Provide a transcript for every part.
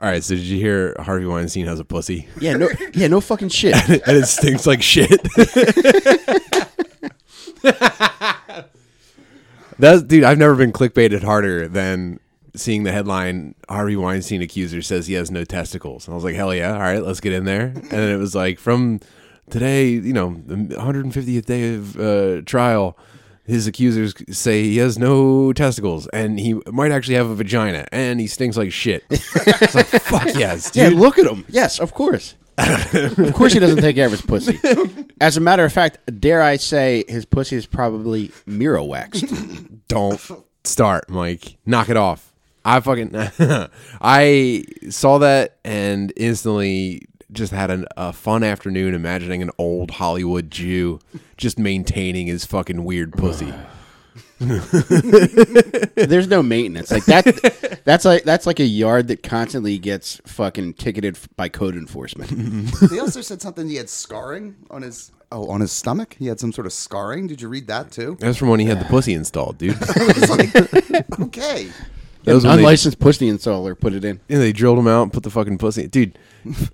All right, so did you hear Harvey Weinstein has a pussy Yeah, no, yeah, no fucking shit. and it stinks like shit? That's dude. I've never been clickbaited harder than seeing the headline: Harvey Weinstein accuser says he has no testicles. And I was like, hell yeah! All right, let's get in there. And then it was like from today, you know, the 150th day of uh, trial. His accusers say he has no testicles and he might actually have a vagina and he stinks like shit. it's like fuck yes, Yeah, dude. look at him. Yes, of course. of course, he doesn't take care of his pussy. As a matter of fact, dare I say, his pussy is probably mirror waxed. don't start, Mike. Knock it off. I fucking I saw that and instantly just had an, a fun afternoon imagining an old Hollywood Jew just maintaining his fucking weird pussy. There's no maintenance like that. That's like that's like a yard that constantly gets fucking ticketed by code enforcement. They also said something. He had scarring on his oh on his stomach. He had some sort of scarring. Did you read that too? That's from when he had the pussy installed, dude. It's like, okay. Was when they, Unlicensed pussy installer put it in. yeah, they drilled him out and put the fucking pussy. Dude,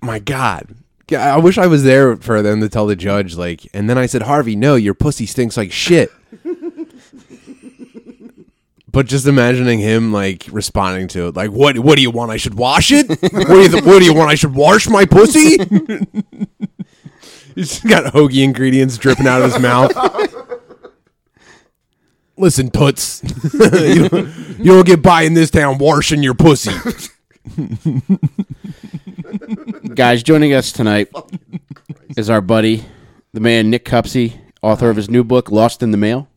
my God. I wish I was there for them to tell the judge, like, and then I said, Harvey, no, your pussy stinks like shit. but just imagining him like responding to it, like, what? What do you want? I should wash it? what do you? What do you want? I should wash my pussy? He's got hoagie ingredients dripping out of his mouth. Listen, toots, you, don't, you don't get by in this town washing your pussy. Guys, joining us tonight is our buddy, the man Nick Cupsey, author of his new book, Lost in the Mail.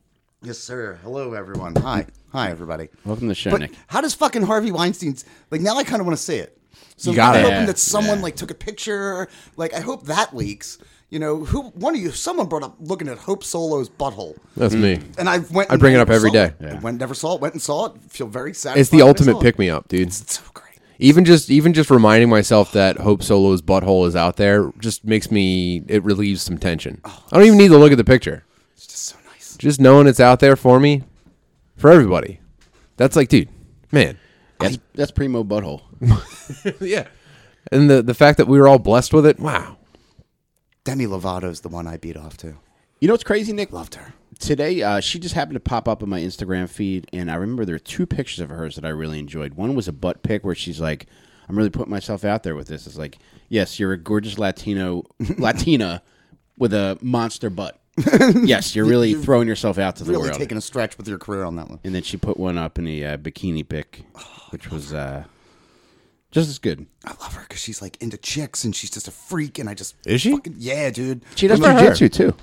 Yes, sir. Hello, everyone. Hi, hi, everybody. Welcome to the show, But Nick. how does fucking Harvey Weinstein's like now? I kind of want to see it. So You got I'm it. hoping Yeah, that someone yeah. like took a picture. Like I hope that leaks. You know, who one of you? Someone brought up looking at Hope Solo's butthole, That's me. and I went. I bring it up every day. saw day. I went, never saw it. Went and saw it. Feel very sad. It's the ultimate pick me up, dude. It's so great. Even just even just reminding myself that Hope Solo's butthole is out there just makes me it relieves some tension. Oh, I don't even need to look at the picture. It's just so nice. Just knowing it's out there for me, for everybody. That's like, dude, man. That's, that's primo butthole. yeah. And the the fact that we were all blessed with it, wow. Demi Lovato's the one I beat off to. You know what's crazy, Nick? Loved her. Today, uh, she just happened to pop up on my Instagram feed, and I remember there were two pictures of hers that I really enjoyed. One was a butt pic where she's like, "I'm really putting myself out there with this." It's like, yes, you're a gorgeous Latino Latina with a monster butt. yes, you're really throwing yourself out to the Really world. taking a stretch with your career on that one. and then she put one up in a uh, bikini pic, which was uh, just as good. I love her because she's like into chicks and she's just a freak. And I just Is she? fucking- yeah, dude. She does Good for her. jujitsu too.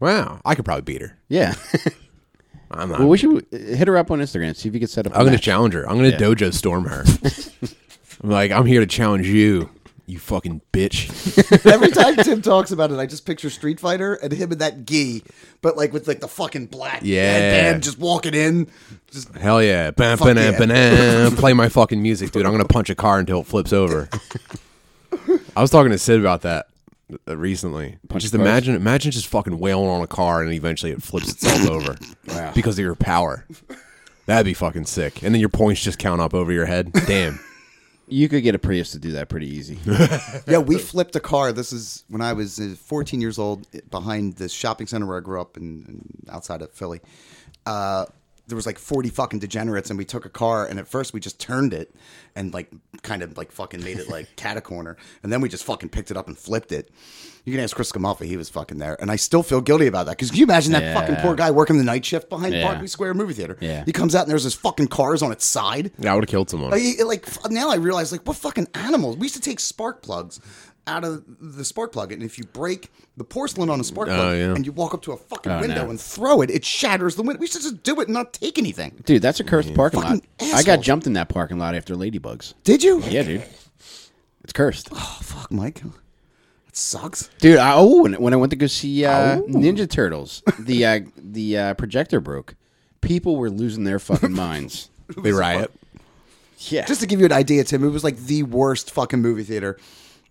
Wow. I could probably beat her. Yeah. I'm not. well, we should uh, hit her up on Instagram. See if you can set up. I'm a gonna match. challenge her. I'm gonna dojo storm her. I'm like, I'm here to challenge you, you fucking bitch. Every time Tim talks about it, I just picture Street Fighter and him in that gi, but like with like the fucking black Yeah. headband just walking in. Just Hell yeah. Ba- Fuck ba- yeah. ba- na- Play my fucking music, dude. I'm going to punch a car until it flips over. I was talking to Sid about that uh, recently. just cars? imagine imagine just fucking wailing on a car and eventually it flips itself over Wow. because of your power. That'd be fucking sick. And then your points just count up over your head. Damn. You could get a Prius to do that pretty easy. yeah, we flipped a car. This is when I was uh, 14 years old behind the shopping center where I grew up in, in outside of Philly. Uh, there was like 40 fucking degenerates, and we took a car, and at first we just turned it and like kind of like fucking made it like cat a corner, and then we just fucking picked it up and flipped it. You can ask Chris Gamalfa, he was fucking there, and I still feel guilty about that because can you imagine that fucking poor guy working the night shift behind Yeah. Barclay Square movie theater? Yeah. he comes out and there's his fucking cars on its side. Yeah i would have killed someone. Like, like now I realize like what fucking animals. We used to take spark plugs out of the spark plug, and if you break the porcelain on a spark plug Oh, yeah. and you walk up to a fucking Oh, window no. and throw it, it shatters the window. We should just do it and not take anything. Dude, that's a cursed parking lot. Fucking I got jumped in that parking lot after ladybugs. Did you? Yeah, dude. It's cursed. Oh fuck, Mike. That sucks. Dude, I, oh, when, when I went to go see uh, Ninja Turtles, the uh, the uh, projector broke. People were losing their fucking minds. they riot. Yeah. Just to give you an idea, Tim, it was like the worst fucking movie theater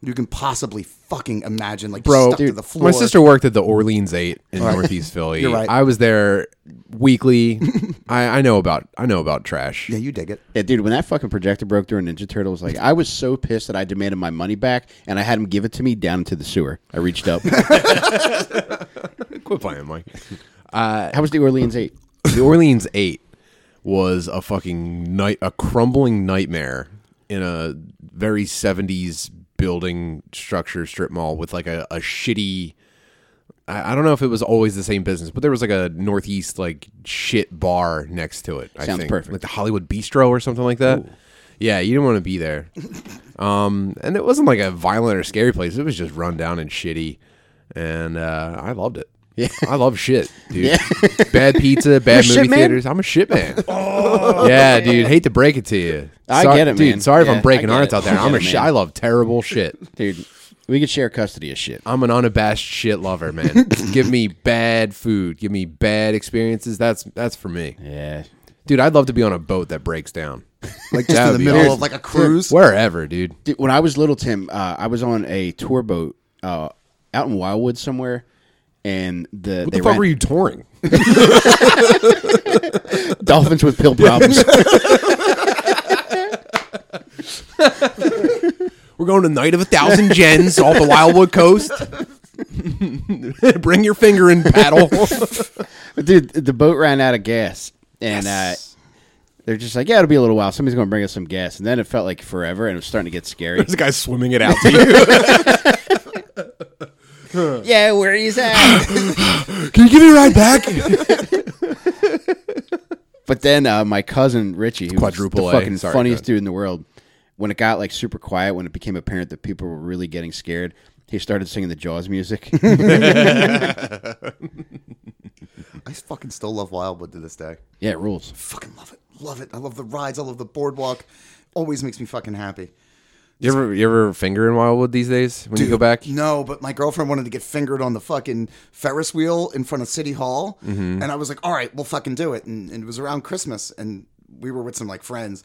you can possibly fucking imagine, like Bro, stuck to the floor. my sister worked at the Orleans Eight in Northeast Philly. You're right. I was there weekly. I, I know about I know about trash. Yeah, you dig it. Yeah, dude, when that fucking projector broke during Ninja Turtles, like I was so pissed that I demanded my money back, and I had him give it to me down into the sewer. I reached up. Quit playing, Mike. How uh, was the Orleans Eight? the Orleans Eight was a fucking night, a crumbling nightmare in a very '70s building structure strip mall with like a, a shitty. I I don't know if it was always the same business, but there was like a northeast like shit bar next to it. I Sounds think. perfect. like the Hollywood Bistro or something like that. Yeah, you didn't want to be there. um, and it wasn't like a violent or scary place. It was just run down and shitty, and uh, I loved it. Yeah. I love shit, dude. Bad pizza, bad a movie shit man? theaters. I'm a shit man. Yeah, dude. Hate to break it to you. I Sorry- get it, dude. man. Sorry if Yeah, I'm breaking I get hearts it. out there. I I'm get a it, shit. man. I love terrible shit. Dude, we could share custody of shit. I'm an unabashed shit lover, man. Give me bad food. Give me bad experiences. That's that's for me, Yeah. dude. I'd love to be on a boat that breaks down, Like just in the middle awesome. of like a cruise. wherever, dude. Dude, when I was little, Tim, uh, I was on a tour boat uh, out in Wildwood somewhere, and the What they the fuck ran- were you touring? dolphins with pill problems. We're going to Night of a Thousand Gens off the Wildwood Coast. Bring your finger and paddle. Dude, the boat ran out of gas, and Yes. uh, they're just like, "Yeah, it'll be a little while. Somebody's going to bring us some gas." And then it felt like forever, and it was starting to get scary. There's a guy swimming it out to you. yeah, where he's at. Can you give me a ride back? but then uh, my cousin Richie, who quadruple was A. the fucking Sorry, funniest dude in the world, when it got like super quiet, when it became apparent that people were really getting scared, he started singing the Jaws music. I fucking still love Wildwood to this day. yeah, it rules. Fucking love it. Love it. I love the rides. I love the boardwalk. Always makes me fucking happy. You ever you ever finger in Wildwood these days when you go back? No, but my girlfriend wanted to get fingered on the fucking Ferris wheel in front of City Hall, Mm-hmm. and I was like, "All right, we'll fucking do it." And, and it was around Christmas, and we were with some like friends,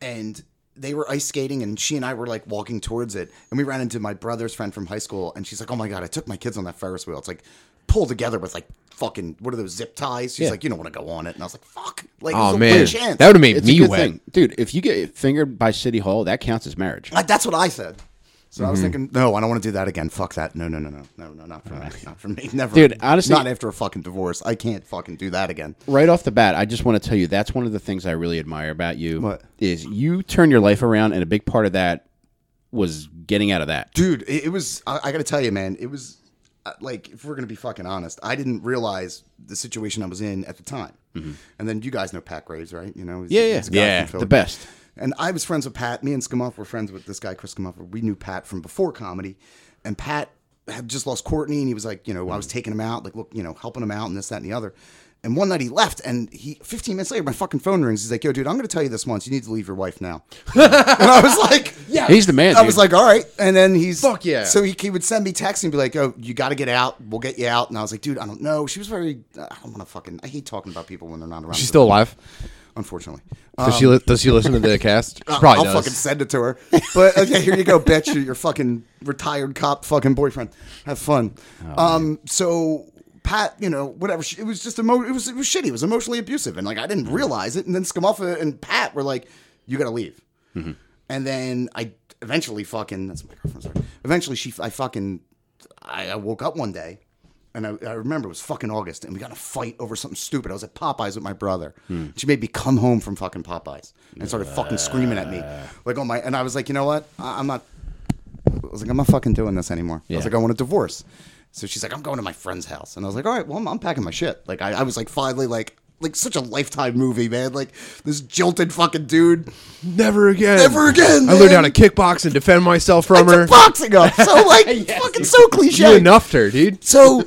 and they were ice skating, and she and I were like walking towards it, and we ran into my brother's friend from high school, and she's like, "Oh my god, I took my kids on that Ferris wheel. It's like pulled together with like fucking what are those zip ties?" She's Yeah. like, "You don't want to go on it," and I was like, "Fuck!" Like, Oh man, chance. that would have made It's me wet. thing, dude. If you get fingered by City Hall, that counts as marriage. Like, that's what I said. So I was Mm-hmm. thinking, no, I don't want to do that again. Fuck that. No, no, no, no, no, no, not for me. Not for me. Never, Dude, honestly- not after a fucking divorce. I can't fucking do that again. right off the bat, I just want to tell you that's one of the things I really admire about you. What? is you turn your life around, and a big part of that was getting out of that. dude it, was i, I gotta tell you man it was like if we're gonna be fucking honest i didn't realize the situation i was in at the time and then you guys know pat graves right you know he's- Mm-hmm. Yeah, yeah. Yeah. The best. and i was friends with pat me and Skamuff were friends with this guy chris Skamuff. we knew pat from before comedy and pat had just lost courtney and he was like you know i was taking him out like look you know helping him out and this that and the other and one night he left, and he 15 minutes later, my fucking phone rings. He's like, "Yo, dude, I'm going to tell you this once. You need to leave your wife now." and I was like, "Yeah." He's the man. I dude. was like, all right. And then he's Fuck yeah. So he, he would send me texts and be like, oh, you got to get out. We'll get you out. And I was like, dude, I don't know. She was very. I don't want to fucking. I hate talking about people when they're not around. She's still alive. unfortunately. Does she li- does she listen to the cast? She I'll- probably I'll does. fucking send it to her. But okay, here you go, bitch. You're your fucking retired cop, fucking boyfriend. Have fun. Oh, um. So Pat, you know, whatever. she- It was just emo- It was it was shitty. It was emotionally abusive, and like I didn't realize it. And then Skamuffa and Pat were like, "You got to leave." Mm-hmm. And then I eventually fucking. That's my girlfriend. Sorry. Eventually, she. I fucking. I, I woke up one day. And I, I remember it was fucking August, and we got in a fight over something stupid. I was at Popeyes with my brother. Hmm. She made me come home from fucking Popeyes and started fucking screaming at me, like, "Oh my!" And I was like, "You know what? I, I'm not." I was like, "I'm not fucking doing this anymore." I was like, "I want a divorce." So she's like, "I'm going to my friend's house," and I was like, "All right, well, I'm, I'm packing my shit." Like, I, I was like, finally, like, like such a lifetime movie, man. Like this jilted fucking dude. Never again. Never again, I learned how to kickbox and defend myself I from her. took boxing up, so like, fucking so cliche. You enoughed her, dude. So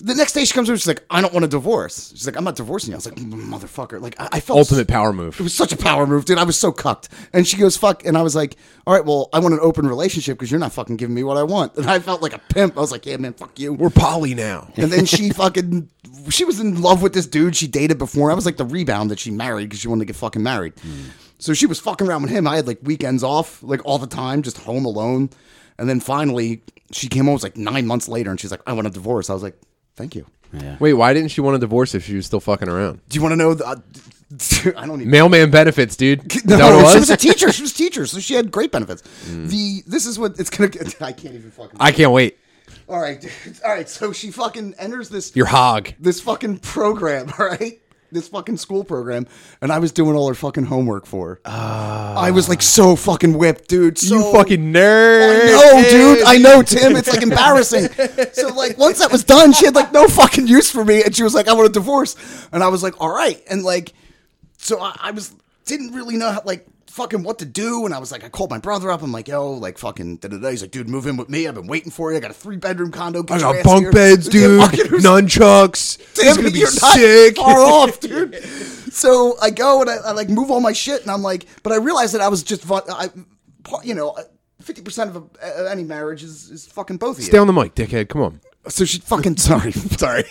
the next day she comes over, she's like, I don't want a divorce. She's like, I'm not divorcing you. I was like, mm, motherfucker. Like I, I felt Ultimate power move. It was such a power move, dude. I was so cucked. And she goes, fuck. And I was like, all right, well, I want an open relationship because you're not fucking giving me what I want. And I felt like a pimp. I was like, yeah, man, fuck you. We're poly now. And then she fucking, she was in love with this dude she dated before. I was like the rebound that she married because she wanted to get fucking married. Mm. So she was fucking around with him. I had like weekends off, like all the time, just home alone. And then finally, she came home. It was like nine months later, and she's like, "I want a divorce." I was like, "Thank you." Yeah. Wait, why didn't she want a divorce if she was still fucking around? Do you want to know? The, uh, I don't even. Mailman benefits, dude. Is No, that what it she was? was a teacher. She was a teacher, so she had great benefits. The this is what it's gonna. get. I can't even fucking. I can't wait. all right, dude. all right. So she fucking enters this Your hog. this fucking program, all right? This fucking school program, and I was doing all her fucking homework for. her. Ah. I was like so fucking whipped, dude. So you fucking nerd. I know, dude. I know, Tim. It's like embarrassing. So like once that was done, she had like no fucking use for me, and she was like, "I want a divorce," and I was like, "All right," and like, so I, I was didn't really know how like fucking what to do, and I was like, I called my brother up. I'm like, "Yo, like fucking," da, da, da. he's like, "Dude, move in with me. I've been waiting for you. I got a three bedroom condo. Get I got bunk here." beds, dude. Nunchucks. Damn It's gonna be you're not sick. far off, dude. So I go and I, I like move all my shit, and I'm like, but I realized that I was just, I, you know, fifty percent of a, uh, any marriage is, is fucking both of you. Stay on the mic, dickhead. Come on. So she fucking sorry, sorry.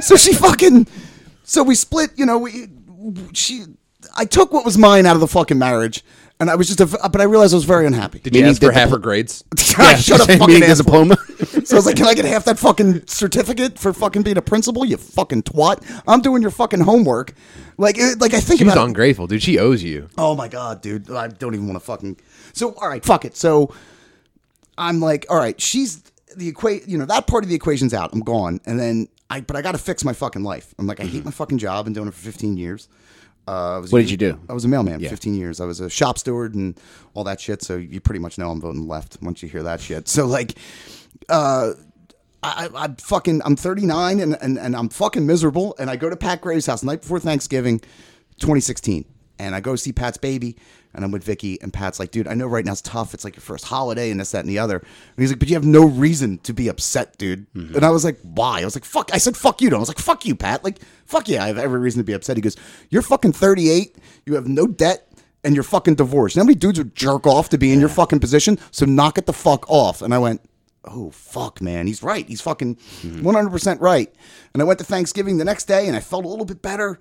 so she fucking, so we split. You know, we she, I took what was mine out of the fucking marriage, and I was just, a, but I realized I was very unhappy. Did you Meaning ask for half the- her grades? I should have fucking Meaning the asked for it. diploma. So I was like, "Can I get half that fucking certificate for fucking being a principal? You fucking twat! I'm doing your fucking homework." Like, it, like I think She's about. it. ungrateful, dude. She owes you. Oh my god, dude! I don't even want to fucking. So all right, fuck it. So I'm like, all right, she's the equate. You know that part of the equation's out. I'm gone, and then I. But I got to fix my fucking life. I'm like, I hate mm-hmm. my fucking job. and doing it for 15 years. Uh, What did you do? I was a mailman. 15 years. I was a shop steward and all that shit. So you pretty much know I'm voting left once you hear that shit. So like, uh, I, I'm fucking, I'm 39 and, and, and I'm fucking miserable. And I go to Pat Graves' house night before Thanksgiving, 2016. And I go see Pat's baby and I'm with Vicky and Pat's like, dude, I know right now it's tough. It's like your first holiday and this, that, and the other. And he's like, but you have no reason to be upset, dude. Mm-hmm. And I was like, why? I was like, fuck. I said, fuck you. Don't. I was like, fuck you, Pat. Like, fuck yeah. I have every reason to be upset. He goes, you're fucking 38. You have no debt and you're fucking divorced. You know how many dudes would jerk off to be in your fucking position? So knock it the fuck off. And I went, oh, fuck, man. He's right. He's fucking mm-hmm. 100% right. And I went to Thanksgiving the next day and I felt a little bit better.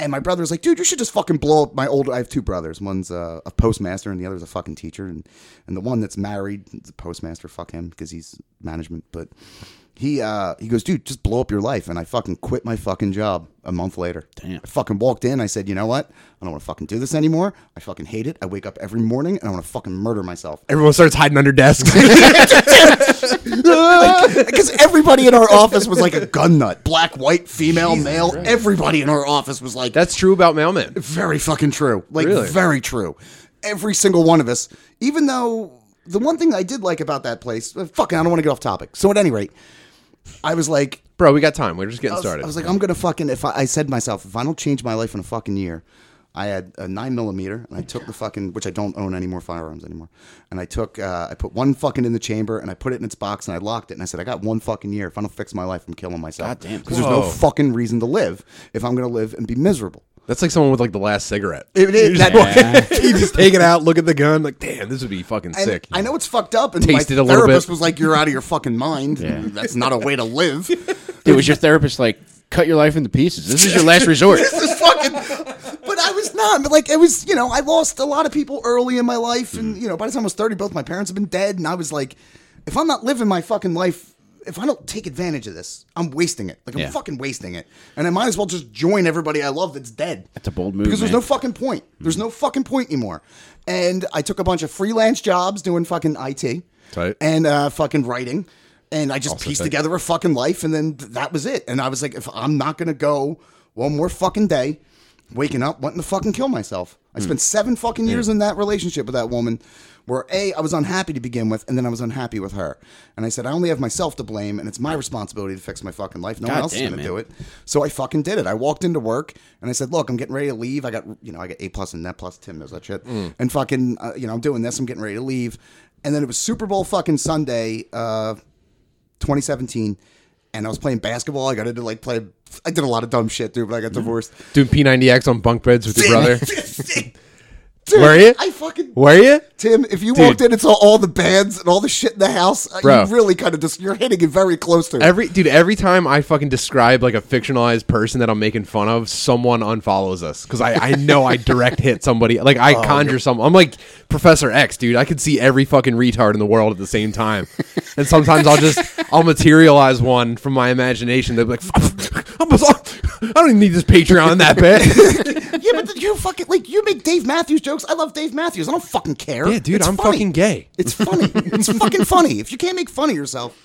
And my brother was like, dude, you should just fucking blow up my older. I have two brothers. One's uh, a postmaster and the other's a fucking teacher. And, and the one that's married a postmaster. Fuck him because he's management. But he uh, he goes, dude, just blow up your life. And I fucking quit my fucking job a month later. Damn. I fucking walked in. I said, you know what? I don't want to fucking do this anymore. I fucking hate it. I wake up every morning and I want to fucking murder myself. Everyone starts hiding under desks. Because everybody in our office was like a gun nut. Black, white, female, male. Everybody in our office was like, That's true about mailmen. very fucking true. Like Really? very true. Every single one of us. Even though the one thing I did like about that place, uh, fucking, I don't want to get off topic. So at any rate, I was like, Bro, we got time. We're just getting I was, started. I was like, I'm gonna fucking. If I, I said to myself, if I don't change my life in a fucking year, I had a nine millimeter, and I took the fucking, which I don't own any more firearms anymore, and I took, uh, I put one fucking in the chamber, and I put it in its box, and I locked it, and I said, I got one fucking year. If I don't fix my life, I'm killing myself. God damn. Because there's no Whoa. fucking reason to live if I'm gonna live and be miserable. That's like someone with like the last cigarette. It- it- you, that- just, you just take it out, look at the gun, like, damn, this would be fucking And sick. I know it's fucked up, and Tasted my a little therapist bit. was like, "You're out of your fucking mind. Yeah. That's not a way to live." Dude, was your therapist like, cut your life into pieces? This is your last resort. this is fucking. But I was not. But like it was, you know, I lost a lot of people early in my life, and you know, by the time I was thirty, both my parents had been dead, and I was like, if I'm not living my fucking life. If I don't take advantage of this, I'm wasting it. Like I'm Yeah. fucking wasting it, and I might as well just join everybody I love that's dead. That's a bold move, because there's man. no fucking point. There's no fucking point anymore. And I took a bunch of freelance jobs doing fucking IT Tight. and uh, fucking writing, and I just pieced tight. together a fucking life, and then th- that was it. And I was like, if I'm not gonna go one more fucking day, waking up wanting to fucking kill myself. I spent seven fucking years in that relationship with that woman, where a I was unhappy to begin with, and then I was unhappy with her. And I said, I only have myself to blame, and it's my responsibility to fix my fucking life. No one God else is damn, gonna man. do it. So I fucking did it. I walked into work and I said, "Look, I'm getting ready to leave. I got you know I got A plus and net plus. Tim knows that shit. And fucking uh, you know I'm doing this. I'm getting ready to leave." And then it was Super Bowl fucking Sunday, uh, 2017, and I was playing basketball. I got into like play. I did a lot of dumb shit, dude. But I got mm-hmm. divorced. Doing P90X on bunk beds with your brother. Dude, Were you? I fucking Were you? Tim, if you Dude. walked in and saw all the bands and all the shit in the house, uh, Bro. you really kind of just you're hitting it very close to it. Every dude, every time I fucking describe like a fictionalized person that I'm making fun of, someone unfollows us because I, I know I direct hit somebody. Like I conjure some. I'm like Professor X, dude. I could see every fucking retard in the world at the same time, and sometimes I'll just I'll materialize one from my imagination. They'll be like, I'm a- I don't even need this Patreon that bad. yeah, but you fucking like you make Dave Matthews jokes. I love Dave Matthews. I don't fucking care. Yeah, dude, It's I'm funny. fucking gay. It's funny. it's fucking funny. If you can't make fun of yourself.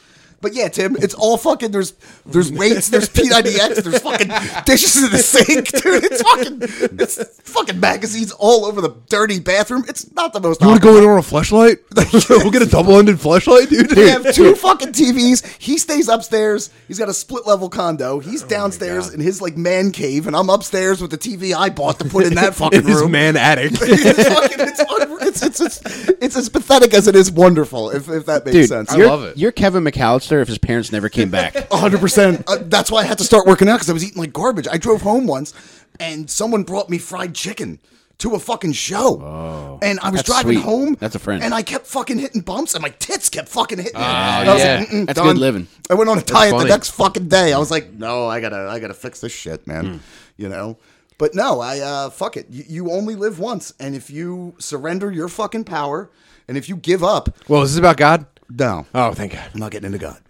But yeah, Tim, it's all fucking. There's there's weights, there's P90X, there's fucking dishes in the sink, dude. It's fucking it's fucking magazines all over the dirty bathroom. It's not the most. You want to go in on a flashlight? we'll get a double-ended flashlight, dude. We have two fucking TVs. He stays upstairs. He's got a split level condo. He's oh downstairs in his like man cave, and I'm upstairs with the TV I bought to put in that fucking in his room. man attic. it's, fucking, it's, un- it's, it's, it's, it's as pathetic as it is wonderful, if, if that makes Dude, sense. I love it. You're Kevin McAllister if his parents never came back. 100%. Uh, that's why I had to start working out because I was eating like garbage. I drove home once and someone brought me fried chicken to a fucking show. and I was driving sweet. home. That's a friend. And I kept fucking hitting bumps and my tits kept fucking hitting me. Oh, And I was yeah. like, "Mm-mm, That's done." good living. I went on a diet the next fucking day. I was like, no, I gotta, I gotta fix this shit, man. Hmm. You know? But no, I, uh, fuck it. You, you only live once. And if you surrender your fucking power and if you give up, well, is this about God? No. Oh, thank God. I'm not getting into God.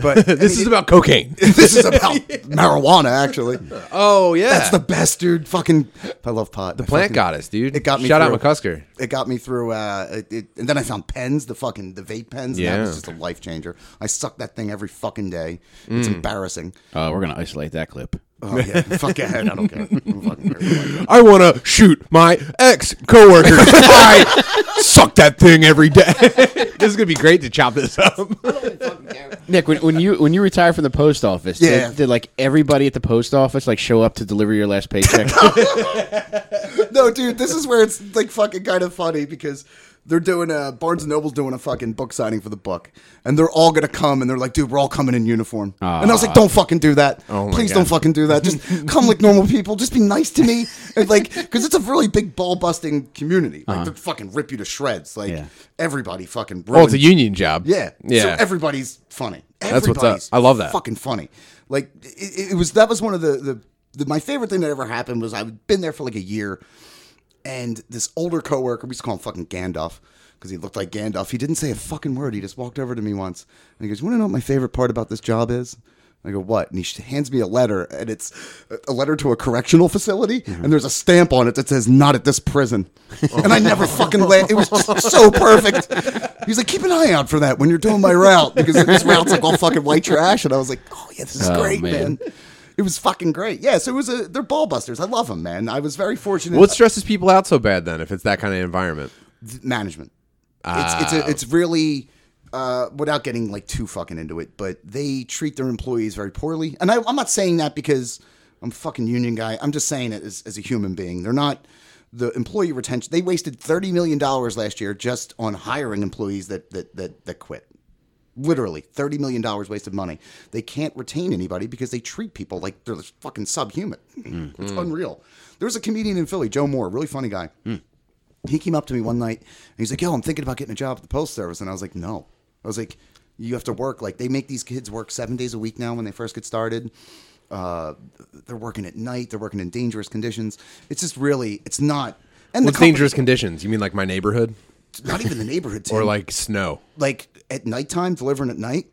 But this is about cocaine. this is about marijuana, actually. Oh yeah, That's the best, dude. Fucking, I love pot. The plant goddess, dude. It got me. Shout out. McCusker. It got me through. Uh, it, it, and then I found pens, the fucking the vape pens. and that Yeah. was just a life changer. I suck that thing every fucking day. It's Mm. embarrassing. Oh, we're gonna isolate that clip. Oh yeah, fuck yeah, I don't care. I'm fucking care. I want to shoot my ex coworker. I suck that thing every day. this is gonna be great to chop this up. Nick, when, when you when you retired from the post office, Yeah. did, did like everybody at the post office like show up to deliver your last paycheck? no, dude, this is where it's like fucking kind of funny because they're doing a Barnes and Noble's doing a fucking book signing for the book, and they're all gonna come, and they're like, dude, we're all coming in uniform, and I was like, ah. don't fucking do that, Oh please God. don't fucking do that, just come like normal people, just be nice to me, and like, because it's a really big ball busting community, like uh-huh. they fucking rip you to shreds, like Yeah. everybody fucking. Oh, it's a union job. yeah, yeah. So everybody's funny. That's what's up. I love that. Fucking funny. Like it, it was. That was one of the, the the my favorite thing that ever happened was I've been there for like a year, and this older coworker, we used to call him fucking Gandalf because he looked like Gandalf. He didn't say a fucking word. He just walked over to me once and he goes, "You want to know what my favorite part about this job is?" I go, "What?" And he hands me a letter, and it's a letter to a correctional facility, mm-hmm. and there's a stamp on it that says "Not at this prison." And I never fucking laughed. It was just so perfect. He's like, "Keep an eye out for that when you're doing my route because this route's like all fucking white trash." And I was like, "Oh yeah, this is Oh, great, man. man." It was fucking great. Yeah, so it was a they're ball busters. I love them, man. I was very fortunate. What stresses people out so bad then? If it's that kind of environment, management. It's it's a, it's really uh, without getting like too fucking into it, but they treat their employees very poorly. And I, I'm not saying that because I'm a fucking union guy. I'm just saying it as, as a human being. They're not the employee retention. They wasted thirty million dollars last year just on hiring employees that that that, that quit. Literally, thirty million dollars wasted money. They can't retain anybody because they treat people like they're fucking subhuman. It's unreal. There was a comedian in Philly, Joe Moore, really funny guy he came up to me one night and he's like, "Yo, I'm thinking about getting a job at the post service." And I was like, "No." I was like, "You have to work like they make these kids work seven days a week now when they first get started. Uh, they're working at night. They're working in dangerous conditions. It's just really, it's not." And what's company- dangerous conditions? You mean like my neighborhood Not even the neighborhood, Tim. or like snow? like at nighttime, delivering at night.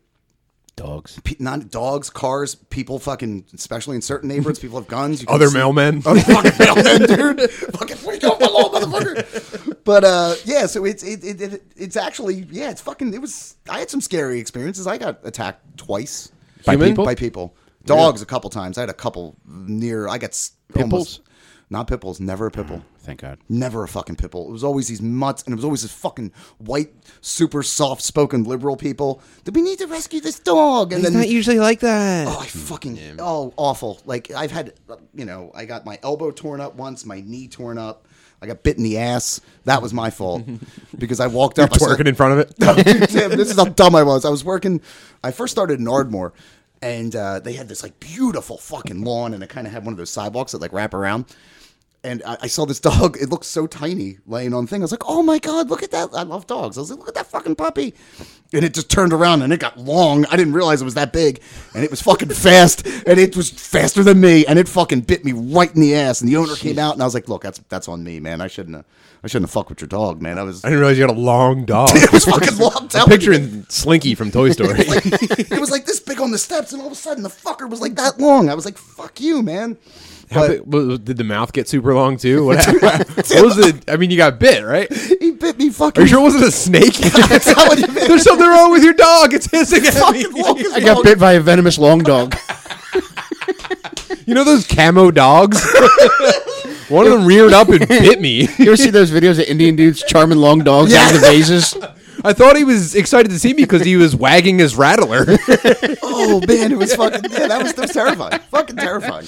Dogs. Pe- not dogs, cars, people. Fucking, especially in certain neighborhoods, people have guns. You can Other see- mailmen? Oh, fucking mailman, dude. fucking wake up, hello, motherfucker. But uh, yeah, so it's it, it, it it's actually yeah, it's fucking. It was. I had some scary experiences. I got attacked twice By Human? people? by people. Dogs a couple times. I had a couple near. I got s- almost not pit bulls. Never a pit bull. Thank God. Never a fucking pit bull. It was always these mutts, and it was always this fucking white, super soft-spoken liberal people. That we need to rescue this dog, and then not usually like that. Oh, I fucking oh awful. Like I've had, you know, I got my elbow torn up once, my knee torn up. I got bit in the ass. That was my fault because I walked up. I saw- Twerking in front of it. Dude, Tim, this is how dumb I was. I was working. I first started in Ardmore, and uh, they had this like beautiful fucking lawn, and it kind of had one of those sidewalks that like wrap around. And I, I saw this dog. It looked so tiny laying on thing. I was like, oh my god, look at that! I love dogs. I was like, look at that fucking puppy. And it just turned around and it got long. I didn't realize it was that big, and it was fucking fast, and it was faster than me, and it fucking bit me right in the ass. And the owner came out, and I was like, look, that's that's on me, man. I shouldn't have. I shouldn't have fucked with your dog, man. I was. I didn't realize you had a long dog. it was fucking long. I'm I'm telling you. picturing Slinky from Toy Story. it was like this big on the steps, and all of a sudden the fucker was like that long. I was like, "Fuck you, man." How But big, did the mouth get super long too? What, happened? what was it? I mean, you got bit, right? he bit me fucking. Are you sure it wasn't a snake? telling you, man. There's something wrong with your dog. It's hissing at me. fucking long as I got bit by a venomous long dog. You know those camo dogs? One of them reared up and bit me. You ever see those videos of Indian dudes charming long dogs Yeah. out of the vases? I thought he was excited to see me because he was wagging his rattler. Oh man, it was fucking. Yeah, that was, that was terrifying. Fucking terrifying.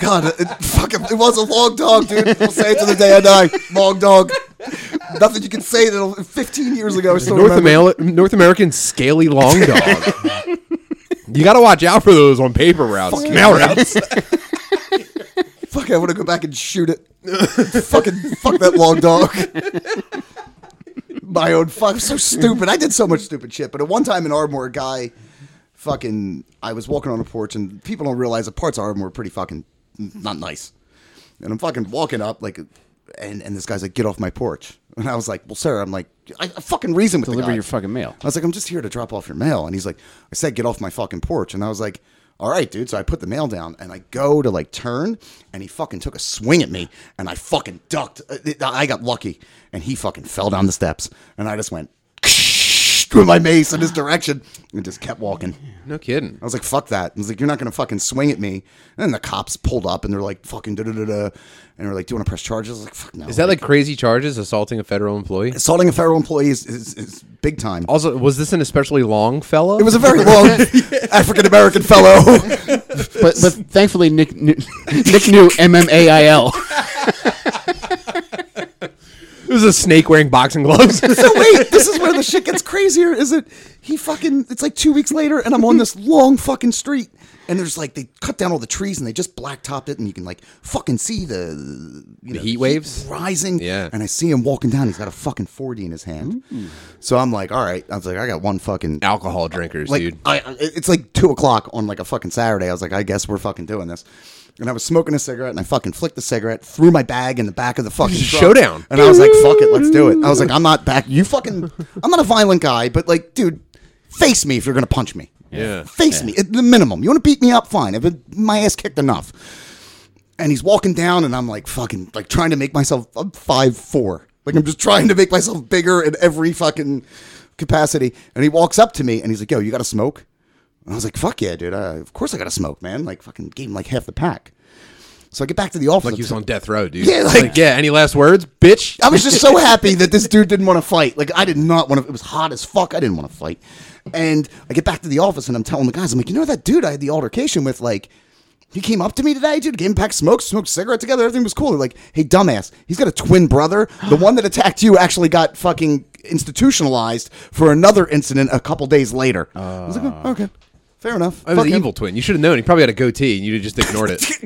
God, it, it fucking. It was a long dog, dude. We'll say it to the day I die. Long dog. Nothing you can say that 15 years ago. North, remember. Amal- North American scaly long dog. you got to watch out for those on paper routes, mail routes. Fuck, I want to go back and shoot it. fucking fuck that long dog. My own fuck. So stupid. I did so much stupid shit. But at one time in Ardmore, a guy, fucking, I was walking on a porch, and people don't realize that parts of Ardmore are pretty fucking not nice. And I'm fucking walking up like, and and this guy's like, get off my porch. And I was like, well, sir, I'm like, I, I fucking reason with the Deliver guy. your fucking mail. I was like, I'm just here to drop off your mail. And he's like, I said, get off my fucking porch. And I was like, all right, dude. So I put the mail down and I go to like turn and he fucking took a swing at me and I fucking ducked. Uh, I got lucky and he fucking fell down the steps and I just went with my mace in his direction and just kept walking. No kidding. I was like, fuck that. I was like, you're not going to fucking swing at me. And then the cops pulled up and they're like, fucking da da da da. And they're like, do you want to press charges? I was like, fuck no. Is that like crazy charges, assaulting a federal employee? assaulting a federal employee is, is, is big time. Also, was this an especially long fellow? It was a very long African American fellow. But but thankfully Nick knew, Nick knew MMAIL. It was a snake wearing boxing gloves. so wait, this is where the shit gets crazier. Is it? He fucking. It's like two weeks later, and I'm on this long fucking street, and there's like they cut down all the trees and they just blacktopped it, and you can like fucking see the you know, heat waves? rising. Yeah. and I see him walking down. He's got a fucking forty in his hand. Hmm. So I'm like, all right. I was like, I got one fucking Alcohol drinkers, like dude. I, I- it's like two o'clock on like a fucking Saturday. I was like, I guess we're fucking doing this. And I was smoking a cigarette, and I fucking flicked the cigarette, threw my bag in the back of the fucking truck. Showdown. And I was like, fuck it, let's do it. I was like, I'm not back. You fucking, I'm not a violent guy, but like, dude, face me if you're gonna punch me. Yeah. Face me at the minimum. You want to beat me up? Fine. I've been my ass kicked enough. And he's walking down, and I'm like fucking like trying to make myself I'm five four. Like I'm just trying to make myself bigger in every fucking capacity. And he walks up to me, and he's like, "Yo, you got to smoke?" And I was like, "Fuck yeah, dude! Uh, of course I got to smoke, man!" Like fucking gave him like half the pack. So I get back to the office. Like he was on death row, dude. Yeah, like, like- yeah. Any last words, bitch? I was just so happy that this dude didn't want to fight. Like I did not want to. It was hot as fuck. I didn't want to fight. And I get back to the office and I'm telling the guys, I'm like, you know that dude I had the altercation with, like. He came up to me today, dude. Gave him a pack smoked a cigarette together. Everything was cool. They're like, hey, dumbass, he's got a twin brother. The one that attacked you actually got fucking institutionalized for another incident a couple days later. I was like, oh, okay, fair enough. I was Fuck an him. evil twin. You should have known. He probably had a goatee, and you just ignored it.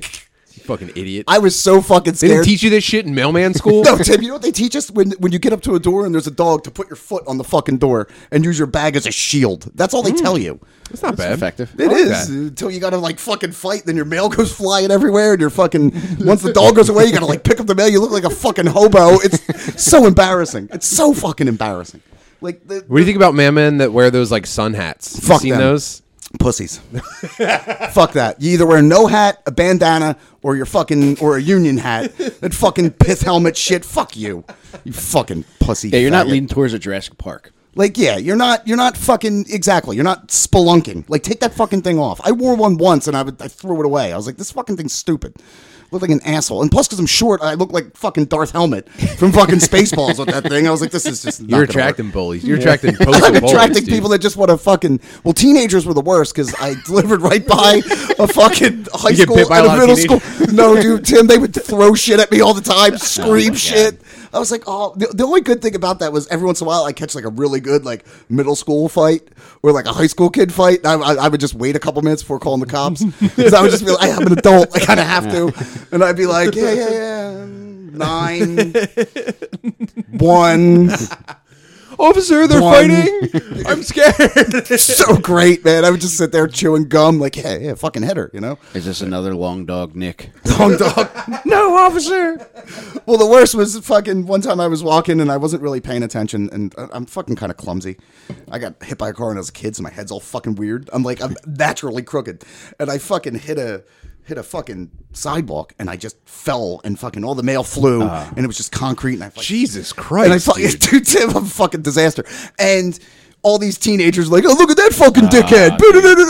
you fucking idiot. I was so fucking they didn't teach you this shit in mailman school. No, Tim, you know what they teach us when when you get up to a door and there's a dog to put your foot on the fucking door and use your bag as a shield. That's all they hmm. tell you. It's not bad. effective. It I like is that. until you gotta like fucking fight. Then your mail goes flying everywhere, and you're fucking. Once the dog goes away, you gotta like pick up the mail. You look like a fucking hobo. It's so embarrassing. It's so fucking embarrassing. Like the, What do you think about mailmen that wear those like sun hats? You Fuck seen them. those? Pussies. Fuck that. You either wear no hat, a bandana, or your fucking or a union hat. That fucking pith helmet shit. Fuck you. You fucking pussy. Yeah, you're not faggot. leading towards a Jurassic Park. Like, yeah, you're not, you're not fucking exactly. You're not spelunking. Like, take that fucking thing off. I wore one once and I, would, I threw it away. I was like, this fucking thing's stupid. Look like an asshole. And plus, because I'm short, I look like fucking Darth Helmet from fucking Spaceballs with that thing. I was like, this is just. Not You're gonna work. attracting bullies. You're attracting I'm bullies. attracting dude. people that just want to fucking. Well, teenagers were the worst because I delivered right by a fucking high You school bit and a lot of middle school. No, dude, Tim, they would throw shit at me all the time, oh scream my shit. I was like, oh, the, the only good thing about that was every once in a while I catch like a really good like middle school fight or like a high school kid fight. I, I, I would just wait a couple minutes before calling the cops. Because I would just be like, I'm an adult, I kind of have to, and I'd be like, yeah, yeah, yeah, nine, one. Officer, they're One. fighting. I'm scared. so great, man. I would just sit there chewing gum, like, yeah, yeah, fucking hit her, you know? Is this another long dog, Nick? Long dog. no, officer. Well, the worst was fucking one time I was walking and I wasn't really paying attention, and I- I'm fucking kind of clumsy. I got hit by a car when I was a kid, so my head's all fucking weird. I'm like, I'm naturally crooked, and I fucking hit a hit a fucking sidewalk, and I just fell, and fucking all the mail flew, and it was just concrete, and I fucking, Jesus Christ and I fucking, dude. dude, Tim, I'm a fucking disaster, and. All these teenagers like, oh look at that fucking dickhead,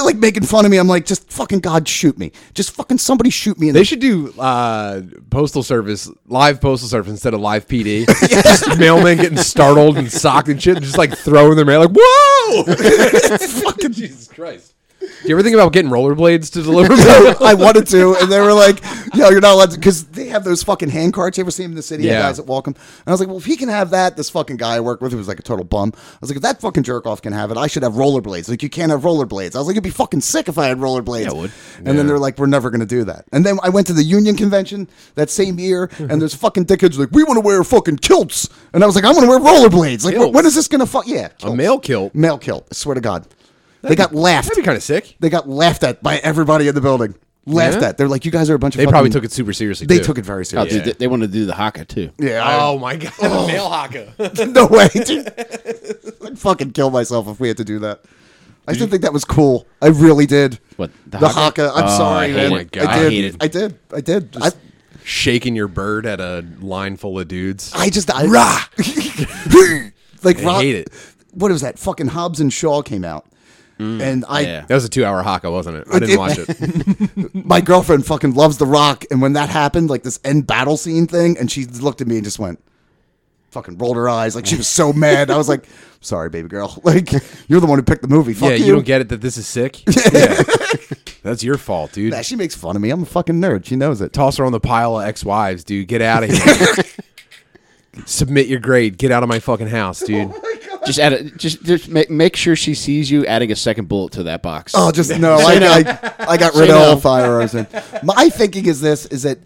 like making fun of me. I'm like, just fucking God, shoot me, just fucking somebody shoot me. In They the should do uh, postal service, live postal service instead of live PD. Just mailman getting startled and socked and shit, and just like throwing their mail, like whoa! fucking Jesus Christ! Do you ever think about getting rollerblades to deliver mail? I wanted to, and they were like, "Yo, you're not allowed to," because they have those fucking hand carts. You ever see them in the city? The Yeah. guys that walk them. And I was like, "Well, if he can have that, this fucking guy I work with, who was like a total bum, I was like, if that fucking jerk off can have it, I should have rollerblades. Like, you can't have rollerblades. I was like, it'd be fucking sick if I had rollerblades. Yeah, it would. And then they're like, we're never gonna do that. And then I went to the union convention that same year, and there's fucking dickheads like, we want to wear fucking kilts, and I was like, I want to wear rollerblades. Like, Kilts? when is this gonna fuck? Yeah, A kilts. male kilt. male kilt. I swear to God, they got laughed. That'd be kind of sick. They got laughed at by everybody in the building. Laughed Yeah? at. They're like, you guys are a bunch of. They probably took it super seriously. They too. took it very Oh, seriously. dude, they, they want to do the haka too. Yeah. I- Oh my god, oh. a mail haka. no way, dude. I'd fucking kill myself if we had to do that. I didn't think that was cool. I really did. What, the, the haka? haka? I'm Oh, sorry, I hate man. it. Oh my God. I I did. hate it. I did. I did. I, Shaking your bird at a line full of dudes. I just I, Rah! like I Rob- hate it. What was that? Fucking Hobbs and Shaw came out, Mm. and I yeah. That was a two-hour haka, wasn't it? I didn't watch it. my girlfriend fucking loves The Rock, and when that happened, like this end battle scene thing, and she looked at me and just went, fucking rolled her eyes, like she was so mad. I was like, sorry, baby girl, like you're the one who picked the movie. Fuck yeah, you. you don't get it that this is sick. yeah. That's your fault, dude. Nah, she makes fun of me. I'm a fucking nerd. She knows it. Toss her on the pile of ex-wives, dude. Get out of here. Submit your grade. Get out of my fucking house, oh dude. Just add a, just just make, make sure she sees you adding a second bullet to that box. Oh, just no. I, I, I got rid Say of all no. firearms. And my thinking is this: is that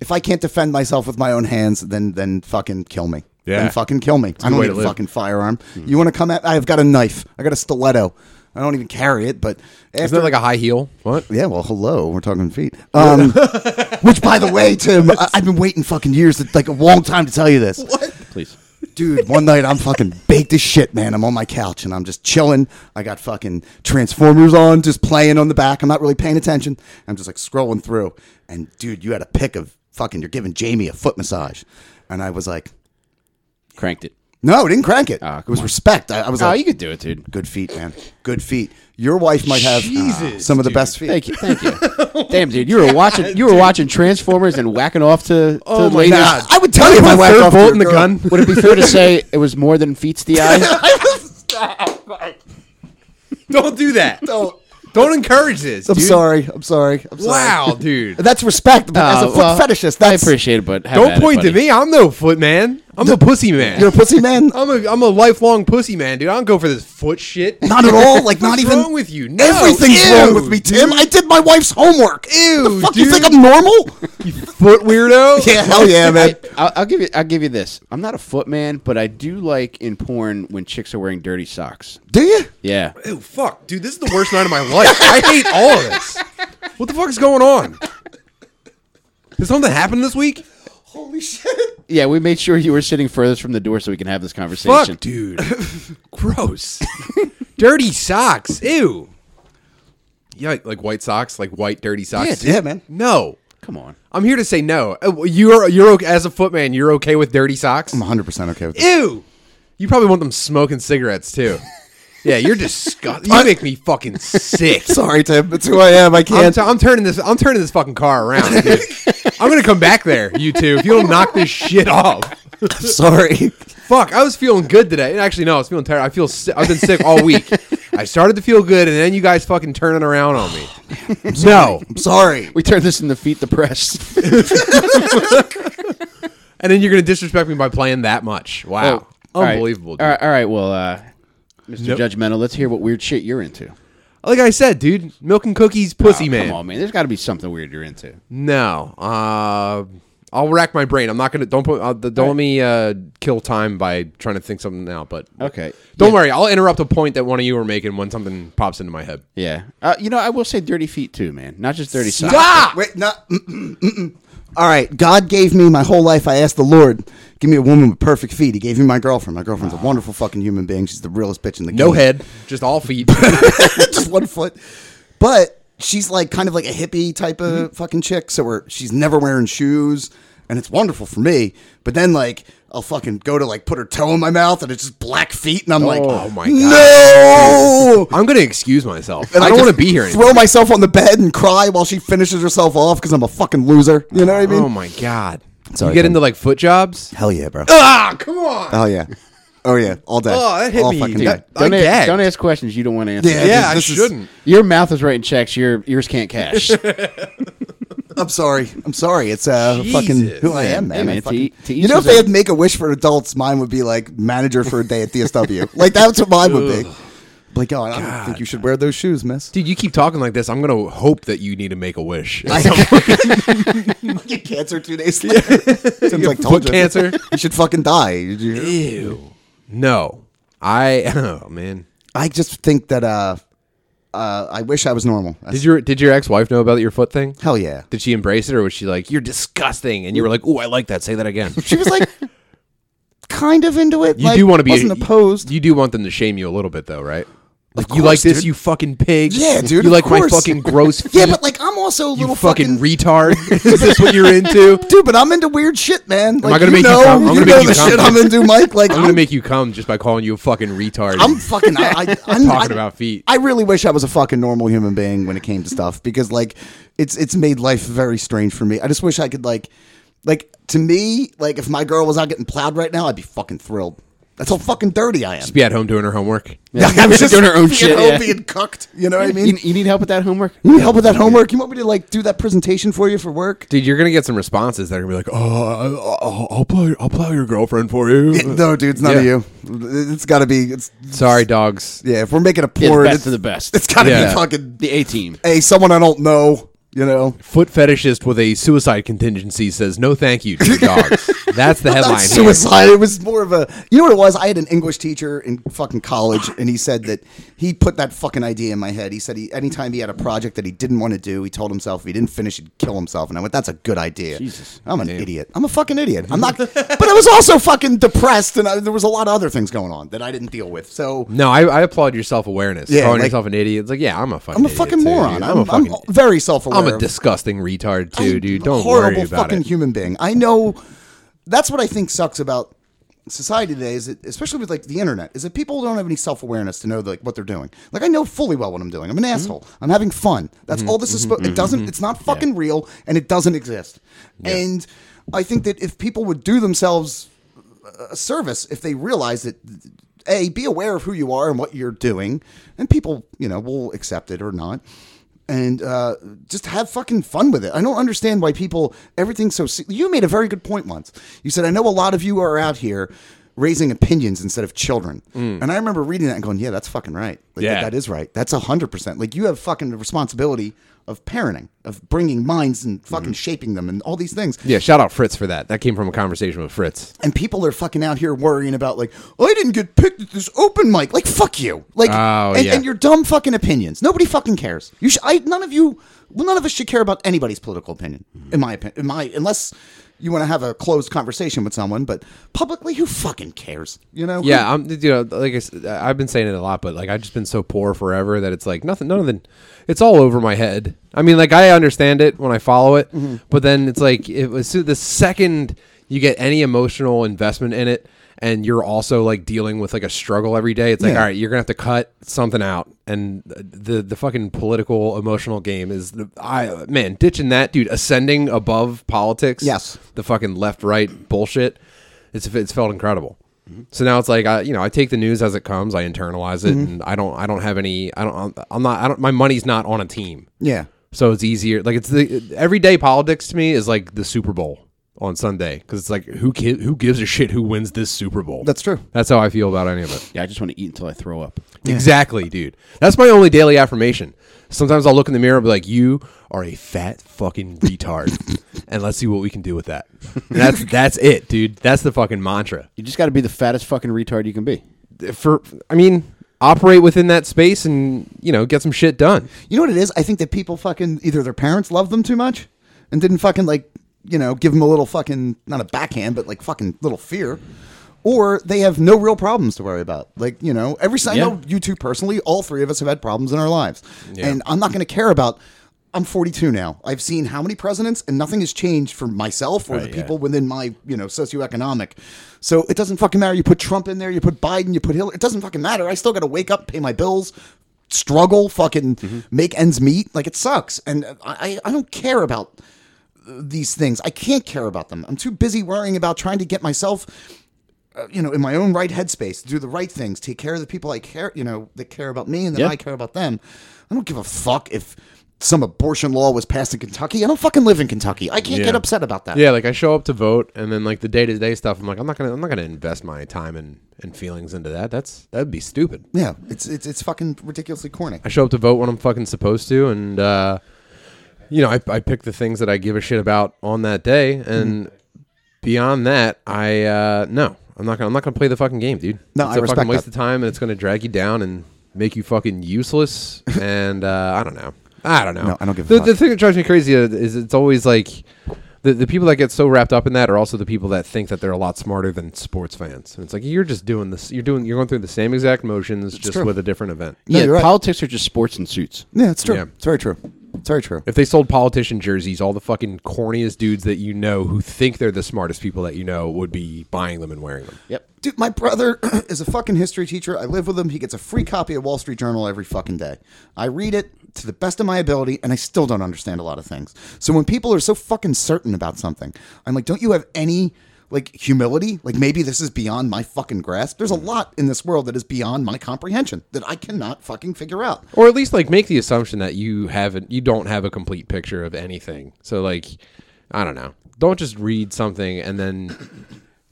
if I can't defend myself with my own hands, then then fucking kill me. Yeah. Then fucking kill me. I don't way need a live. fucking firearm. You want to come at? I've got a knife. I got a stiletto. I don't even carry it, but after, Isn't that like a high heel? What? Yeah, well, hello. We're talking feet. Um, which, by the way, Tim, I, I've been waiting fucking years, to, like a long time to tell you this. What? Please. Dude, one night I'm fucking baked as shit, man. I'm on my couch and I'm just chilling. I got fucking Transformers on, just playing on the back. I'm not really paying attention. I'm just like scrolling through. And dude, you had a pic of fucking, you're giving Jamie a foot massage. And I was like, Cranked it. no, didn't crank it. Ah, it was respect. I, I was Oh, like, you could do it, dude. good feet, man. Good feet. Your wife might have uh, Jesus, some of the dude. best feet. Thank you, thank you. Damn, dude, you were watching you were watching Transformers and whacking off to, to Oh my ladies. God. I would tell you if I Put a whacked off bullet your in the girl. gun. Would it be fair to say it was more than feats the eye? Don't do that. Don't. Don't encourage this. I'm dude. sorry. I'm sorry. I'm sorry. Wow, dude. That's respect. But as a Uh, foot well, fetishist, I appreciate it, but have Don't at it, point to me. I'm no foot man. I'm a pussy man. You're a pussy man. I'm a I'm a lifelong pussy man, dude. I don't go for this foot shit. Not at all. Like not What's even. wrong with you? No. Everything's Ew, wrong with me, Tim. dude. I did my wife's homework. Ew, the fuck you dude. think I'm normal? You foot weirdo. yeah, hell yeah, man. I, I'll, I'll give you. I'll give you this. I'm not a foot man, but I do like in porn when chicks are wearing dirty socks. Do you? Yeah. Ew, fuck, dude. This is the worst night of my life. I hate all of this. What the fuck is going on? Did something happen this week? Holy shit. Yeah, we made sure you were sitting furthest from the door so we can have this conversation. Fuck, dude. Gross. dirty socks. Ew. Yeah, like, like white socks, like white dirty socks. Yeah, man. No. Come on. I'm here to say no. Uh, You're you're okay, as a footman. You're okay with dirty socks? I'm 100 percent okay with that. Ew. You probably want them smoking cigarettes too. Yeah, you're disgusting. You make me fucking sick. Sorry, Tim. That's who I am. I I'm, can't. t- I'm turning this. I'm turning this fucking car around. Dude. I'm gonna come back there, you two. If you don't knock this shit off. sorry. Fuck, I was feeling good today. Actually, no, I was feeling tired. I feel. Si- I've been sick all week. I started to feel good, and then you guys fucking turning around on me. No, I'm sorry. We turned this into feet depressed. and then you're gonna disrespect me by playing that much. Wow, Oh, all unbelievable. All right, all right. Well, uh, Mr. Nope. Judgmental, let's hear what weird shit you're into. Like I said, dude, milk and cookies, pussy Oh, man. Come on, man. There's got to be something weird you're into. No, uh, I'll rack my brain. I'm not gonna. Don't put. Uh, don't let me uh, kill time by trying to think something out. But Okay. don't Yeah. worry. I'll interrupt a point that one of you were making when something pops into my head. Yeah. Uh, you know, I will say dirty feet too, man. Not just dirty socks. Stop! Wait, no. All right. God gave me my whole life. I asked the Lord, give me a woman with perfect feet. He gave me my girlfriend. My girlfriend's a wonderful fucking human being. She's the realest bitch in the game. No head, just all feet. just one foot. But she's like kind of like a hippie type of Mm-hmm. fucking chick. So we're, she's never wearing shoes, and it's wonderful for me. But then like I'll fucking go to like put her toe in my mouth, and it's just black feet, and I'm like, Oh my god, no. I'm gonna excuse myself. And I don't want to be here anymore. Throw myself on the bed and cry while she finishes herself off because I'm a fucking loser. You know what I mean? Oh my god! Sorry, you get Tim. into like foot jobs? Hell yeah, bro. Ah, come on! Oh yeah. Oh yeah. All day. Oh, that hit All me, fucking dude. day. Don't, ask, don't ask questions you don't want to answer. Yeah, yeah, this- I this is- shouldn't. Your mouth is writing checks. Your ears can't cash. I'm sorry. I'm sorry. It's uh Jesus. fucking who I am, man. Hey, man, I to fucking- eat- to you know, if they had Make a Wish for adults, mine would be like manager for a day at DSW. like that's what mine would be. Like, oh, I don't think you should wear those shoes, miss. Dude, you keep talking like this. I'm gonna hope that you need to make a wish. I get cancer two days later. Tim's like, told you. cancer? You should fucking die. Ew. No, I. Oh man. I just think that uh, uh, I wish I was normal. Did your Did your ex wife know about your foot thing? Hell yeah. Did she embrace it, or was she like, "You're disgusting," and you were like, "Oh, I like that. Say that again." She was like, kind of into it. You like, do want to be wasn't opposed. You do want them to shame you a little bit, though, right? Like, Of you like this, dude. you fucking pig. Yeah, dude, You like my fucking gross feet. yeah, but like I'm also a you little fucking, fucking retard. Is this what you're into? Dude, but I'm into weird shit, man. Like, I gonna you make you know, come? I'm you gonna know make you the come. shit I'm into, Mike. Like, I'm I'm, gonna make you come just by calling you a fucking retard. I'm fucking. I, I'm Talking I- about feet. I really wish I was a fucking normal human being when it came to stuff because, like, it's it's made life very strange for me. I just wish I could, like, like to me, like if my girl was out getting plowed right now, I'd be fucking thrilled. That's how fucking dirty I am. Just be at home doing her homework. Yeah, I was just Doing her own being shit, home yeah. being cooked. You know what I mean? you, you need help with that homework? You need help with that homework? You want me to like do that presentation for you for work? Dude, you're gonna get some responses that are gonna be like, "Oh, I- I'll, I'll plow, I'll plow your girlfriend for you." No, dude, it's none of you. It's got to be. It's Sorry, dogs. yeah. If we're making a Yeah, the porn, best it's, of the best. it's got to Yeah. be fucking. The A team. Hey, someone I don't know. You know, Foot fetishist with a suicide contingency says no, thank you to your dogs. That's the not headline. here. suicide. It was more of a. You know what it was? I had an English teacher in fucking college, and he said that he put that fucking idea in my head. He said he anytime he had a project that he didn't want to do, he told himself if he didn't finish, he'd kill himself. And I went, "That's a good idea." Jesus. I'm an idiot. I'm a fucking idiot. I'm not. but I was also fucking depressed, and I, there was a lot of other things going on that I didn't deal with. So No, I, I applaud your self awareness. Yeah, Calling like- yourself an idiot. It's like, yeah, I'm a fucking. I'm a fucking moron. I'm, I'm, a fucking. I'm very self-aware. I'm a disgusting retard too, I'm dude. Don't horrible worry about fucking it. human being. I know. That's what I think sucks about society today is that, especially with like the internet, is that people don't have any self awareness to know like what they're doing. Like I know fully well what I'm doing. I'm an hmm? asshole. I'm having fun. That's hmm? all this is. Hmm? Spo- it doesn't. It's not fucking real, and it doesn't exist. And I think that if people would do themselves a service if they realize that a be aware of who you are and what you're doing and people you know will accept it or not and uh, just have fucking fun with it. I don't understand why people everything's so. se- You made a very good point once. You said I know a lot of you are out here raising opinions instead of children, and I remember reading that and going, "Yeah, that's fucking right. Like, Yeah. that is right. That's a hundred percent. Like you have fucking responsibility of parenting, of bringing minds and mm-hmm. fucking shaping them, and all these things." Yeah, shout out Fritz for that. That came from a conversation with Fritz. and people are fucking out here worrying about like I didn't get picked at this open mic. Like fuck you. Like Oh, and, yeah. and your dumb fucking opinions. Nobody fucking cares. You should. I none of you. Well, none of us should care about anybody's political opinion. In my opinion, in my unless you want to have a closed conversation with someone, but publicly, who fucking cares? You know? Yeah, I'm. You know, like I said, I've been saying it a lot, but like I've just been so poor forever that it's like nothing. None of the. It's all over my head. I mean, like I understand it when I follow it, Mm-hmm. but then it's like it was the second you get any emotional investment in it, and you're also like dealing with like a struggle every day. It's like, Yeah. all right, you're gonna have to cut something out, and the the fucking political emotional game is the I man ditching that dude ascending above politics. Yes. the fucking left right bullshit. It's it's felt incredible. So now it's like I, you know, I take the news as it comes, I internalize it, mm-hmm. and I don't, I don't have any, I don't, I'm not, I don't, my money's not on a team, Yeah. so it's easier. Like it's the everyday politics to me is like the Super Bowl. On Sunday because it's like who ki- who gives a shit who wins this Super Bowl? That's true. That's how I feel about any of it. Yeah, I just want to eat until I throw up. Exactly, dude. That's my only daily affirmation. Sometimes I'll look in the mirror and be like, "You are a fat fucking retard," and let's see what we can do with that. And that's that's it, dude. That's the fucking mantra. You just got to be the fattest fucking retard you can be. For I mean, operate within that space and you know get some shit done. You know what it is? I think that people fucking either their parents loved them too much and didn't fucking like, you know, give them a little fucking not a backhand, but like fucking little fear. Or they have no real problems to worry about. Like, you know, every I Yeah. know you two personally, all three of us have had problems in our lives. Yeah. And I'm not going to care about I'm 42 now. I've seen how many presidents and nothing has changed for myself or the Right, yeah. people within my, you know, socioeconomic. So it doesn't fucking matter. You put Trump in there, you put Biden, you put Hillary. It doesn't fucking matter. I still got to wake up, pay my bills, struggle, fucking Mm-hmm. make ends meet. Like it sucks. And I, I don't care about these things. I can't care about them. I'm too busy worrying about trying to get myself, uh, you know, in my own right headspace, to do the right things, take care of the people I care, you know, that care about me, and that Yeah. I care about them. I don't give a fuck if some abortion law was passed in Kentucky. I don't fucking live in Kentucky. I can't Yeah. get upset about that. Yeah, like I show up to vote, and then like the day to day stuff, I'm like, I'm not gonna, I'm not gonna invest my time and, and feelings into that. That's that'd be stupid. Yeah, it's it's it's fucking ridiculously corny. I show up to vote when I'm fucking supposed to, and uh, you know, I, I pick the things that I give a shit about on that day, and beyond that, I uh, no, I'm not gonna, I'm not gonna play the fucking game, dude. No, it's I a respect fucking waste that. of time, and it's gonna drag you down and make you fucking useless. and uh, I don't know, I don't know. No, I don't give a the, fuck. the thing that drives me crazy is it's always like. The, the people that get so wrapped up in that are also the people that think that they're a lot smarter than sports fans. And it's like you're just doing this. You're doing. You're going through the same exact motions, just true. with a different event. No, yeah, right. politics are just sports and suits. Yeah, it's true. Yeah. It's very true. It's very true. If they sold politician jerseys, all the fucking corniest dudes that you know who think they're the smartest people that you know would be buying them and wearing them. Yep. Dude, my brother is a fucking history teacher. I live with him. He gets a free copy of Wall Street Journal every fucking day. I read it to the best of my ability, and I still don't understand a lot of things. So when people are so fucking certain about something, I'm like, don't you have any like humility? Like maybe this is beyond my fucking grasp. There's a lot in this world that is beyond my comprehension that I cannot fucking figure out. Or at least like make the assumption that you haven't you don't have a complete picture of anything. So like I don't know. Don't just read something and then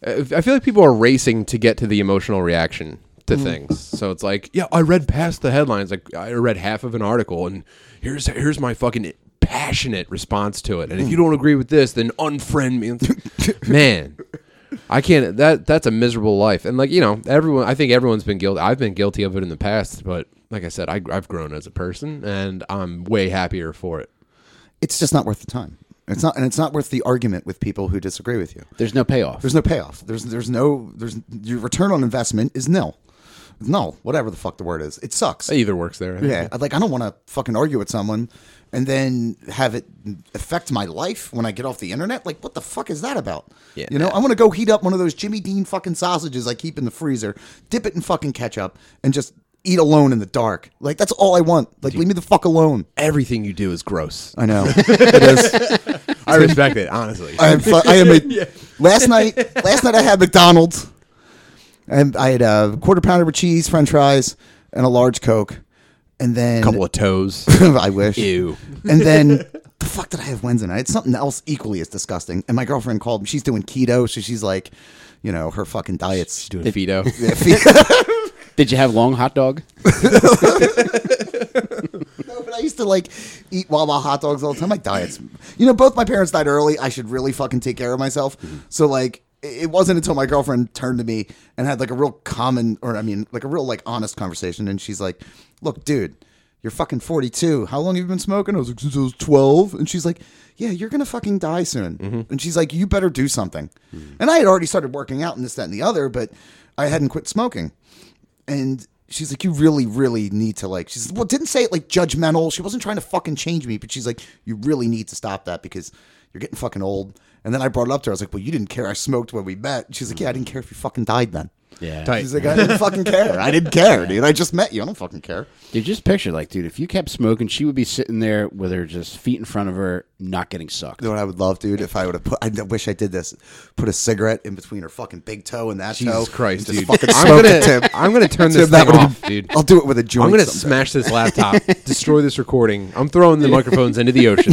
uh, I feel like people are racing to get to the emotional reaction to mm-hmm. things. So it's like, yeah, I read past the headlines. Like I read half of an article and here's here's my fucking passionate response to it. And if hmm. you don't agree with this, then unfriend me. Man, I can't. That that's a miserable life. And like you know, everyone. I think everyone's been guilty. I've been guilty of it in the past, but like I said, I, I've grown as a person, and I'm way happier for it. It's just not worth the time. It's not, and it's not worth the argument with people who disagree with you. There's no payoff. There's no payoff. There's there's no there's your return on investment is nil. No, whatever the fuck the word is. It sucks. It either works there. I think. Yeah, like I don't want to fucking argue with someone and then have it affect my life when I get off the internet. Like, what the fuck is that about? Yeah. You know, I want to go heat up one of those Jimmy Dean fucking sausages I keep in the freezer, dip it in fucking ketchup, and just eat alone in the dark. Like that's all I want. Like, leave me the fuck alone. Everything you do is gross. I know. it is. I respect it honestly. I am. Fu- I am a, Last night, last night I had McDonald's, and I had a quarter pounder with cheese, French fries, and a large Coke, and then a couple of toes. I wish. Ew. And then the fuck did I have Wednesday night? It's something else equally as disgusting. And my girlfriend called me. She's doing keto, so she's like, you know, her fucking diet's Doing Fido. Did you have long hot dog? No, but I used to like eat Wawa hot dogs all the time. My diet's, you know, both my parents died early. I should really fucking take care of myself. Mm-hmm. So like, it wasn't until my girlfriend turned to me and had like a real common, or I mean, like a real like honest conversation, and she's like, "Look, dude." You're fucking 42. How long have you been smoking? I was like, since I was 12. And she's like, yeah, you're going to fucking die soon. Mm-hmm. And she's like, you better do something. Mm. And I had already started working out and this, that, and the other, but I hadn't quit smoking and she's like, "You really, really need to like." She's well, didn't say it like judgmental. She wasn't trying to fucking change me, but she's like, "You really need to stop that because you're getting fucking old." And then I brought it up to her. I was like, "Well, you didn't care I smoked when we met." She's like, "Yeah, I didn't mm. care if you fucking died then." Yeah. Tight. She's like, "I didn't fucking care. I didn't care, dude. I just met you. I don't fucking care." Dude, just picture like, dude, if you kept smoking, she would be sitting there with her just feet in front of her, not getting sucked. You know what I would love, dude? If I would have put, I wish I did this. Put a cigarette in between her fucking big toe and that toe. Jesus Christ, and just dude! Fucking I'm smoke gonna, it, Tim. I'm gonna turn Tim, this that thing off, been- dude. I'll do it with a joint. I'm gonna someday. smash this laptop, destroy this recording. I'm throwing the microphones into the ocean.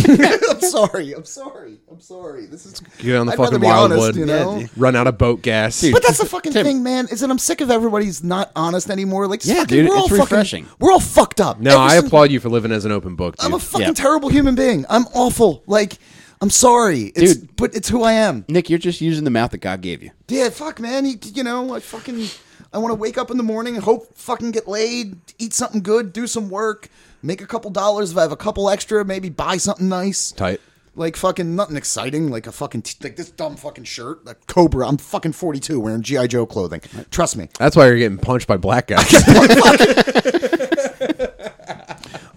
I'm sorry. I'm sorry. I'm I'm sorry. This is Get on the I'd rather fucking wildwood. you know? Run out of boat gas. But that's the fucking thing, man. Is that I'm sick of everybody's not honest anymore. Like, Yeah, fucking, dude, we're all it's fucking- refreshing. we're all fucked up. no, Every I applaud you for living as an open book, dude. I'm a fucking Yeah. terrible human being. I'm awful. Like, I'm sorry, it's, Dude. but it's who I am. Nick, you're just using the mouth that God gave you. Yeah, fuck, man. You, you know, I fucking, I want to wake up in the morning hope fucking get laid, eat something good, do some work, make a couple dollars. If I have a couple extra, maybe buy something nice. Tight. Like fucking nothing exciting, like a fucking t- like this dumb fucking shirt, like Cobra. I'm fucking 42 wearing GI Joe clothing. Trust me. That's why you're getting punched by black guys.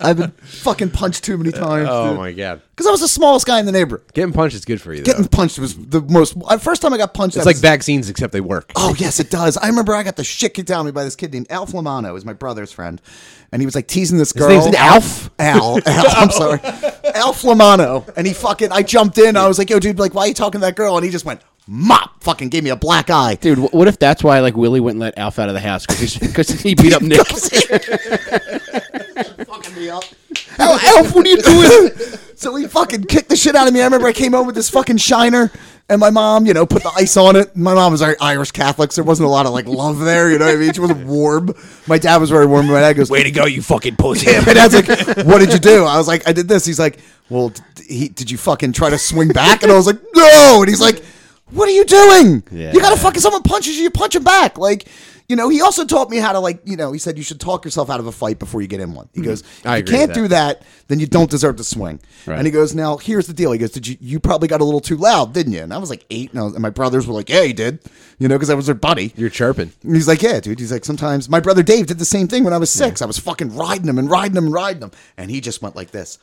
I've been fucking punched too many times. oh my god. Because I was the smallest guy in the neighborhood. Getting punched is good for you. Getting punched was the most. uh, First time I got punched, It's I like was- vaccines, except they work. Oh yes, it does. I remember I got the shit kicked out of me by this kid named Alf Lamano. Is my brother's friend, and he was like teasing this girl. name's Alf? Al. Al. I'm sorry, Alf Lamano. And he fucking. I jumped in. I was like, "Yo, dude, like, why are you talking to that girl?" And he just went mop. Fucking gave me a black eye. Dude, what if that's why like Willie wouldn't let Alf out of the house because he beat up Nick? Fucking me up. Al, Alf, what are you doing? so he fucking kicked the shit out of me. I remember I came home with this fucking shiner, and my mom, you know, put the ice on it. My mom was very Irish Catholic, so there wasn't a lot of like love there. You know what I mean? She wasn't warm. My dad was very warm. My dad goes, Way to go, you fucking pussy. Yeah, my dad's like, "What did you do?" I was like, "I did this." He's like, "Well, d- he, did you fucking try to swing back?" And I was like, "No." And he's like, "What are you doing? Yeah. You gotta fucking someone punches you, you punch him back." Like, you know, he also taught me how to like, you know, he said you should talk yourself out of a fight before you get in one. He mm-hmm. goes, if I you agree can't that. do that, then you don't deserve to swing. Right. And he goes, "Now here's the deal." He goes, "Did you? You probably got a little too loud, didn't you?" And I was like eight, and, I was, and my brothers were like, "Yeah, he did," you know, because I was their buddy. You're chirping. And he's like, yeah, dude. He's like, sometimes my brother Dave did the same thing when I was six. I was fucking riding him and riding him and riding him, and he just went like this,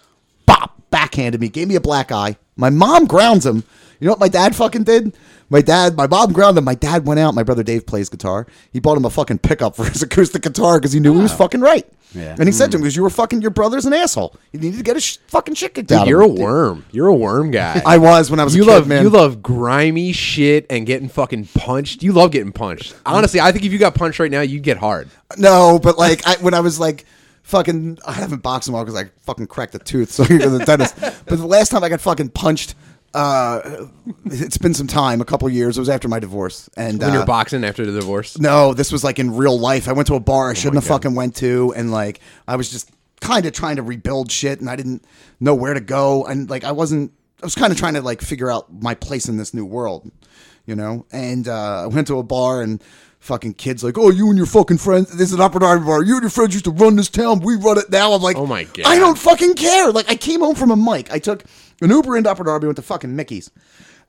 bop, backhanded me, gave me a black eye. My mom grounds him. You know what my dad fucking did? My dad, my mom grounded him. My dad went out. My brother Dave plays guitar. He bought him a fucking pickup for his acoustic guitar because he knew he was fucking right. Yeah. And he said to hmm. him, because you were fucking, your brother's an asshole. You needed to get his sh- fucking shit kicked Dude, out you're a of worm. You're a worm guy. I was when I was you a kid, love man. you love grimy shit and getting fucking punched. You love getting punched. Honestly, I think if you got punched right now, you'd get hard. No, but like I, when I was like fucking, I haven't boxed them all because I fucking cracked a tooth, so I go to the dentist. But the last time I got fucking punched, uh, it's been some time, a couple years. It was after my divorce, and When uh, you're boxing after the divorce. no, this was like in real life. I went to a Oh bar I shouldn't have fucking went to, and like I was just kind of trying to rebuild shit, and I didn't know where to go, and like I wasn't. I was kind of trying to like figure out my place in this new world, you know. And uh, I went to a bar and. Fucking kids like, oh, you and your fucking friends. This is an upper Darby bar. You and your friends used to run this town. We run it now. I'm like, Oh my God. I don't fucking care. Like, I came home from a mic. I took an Uber into Upper Darby, went to fucking Mickey's,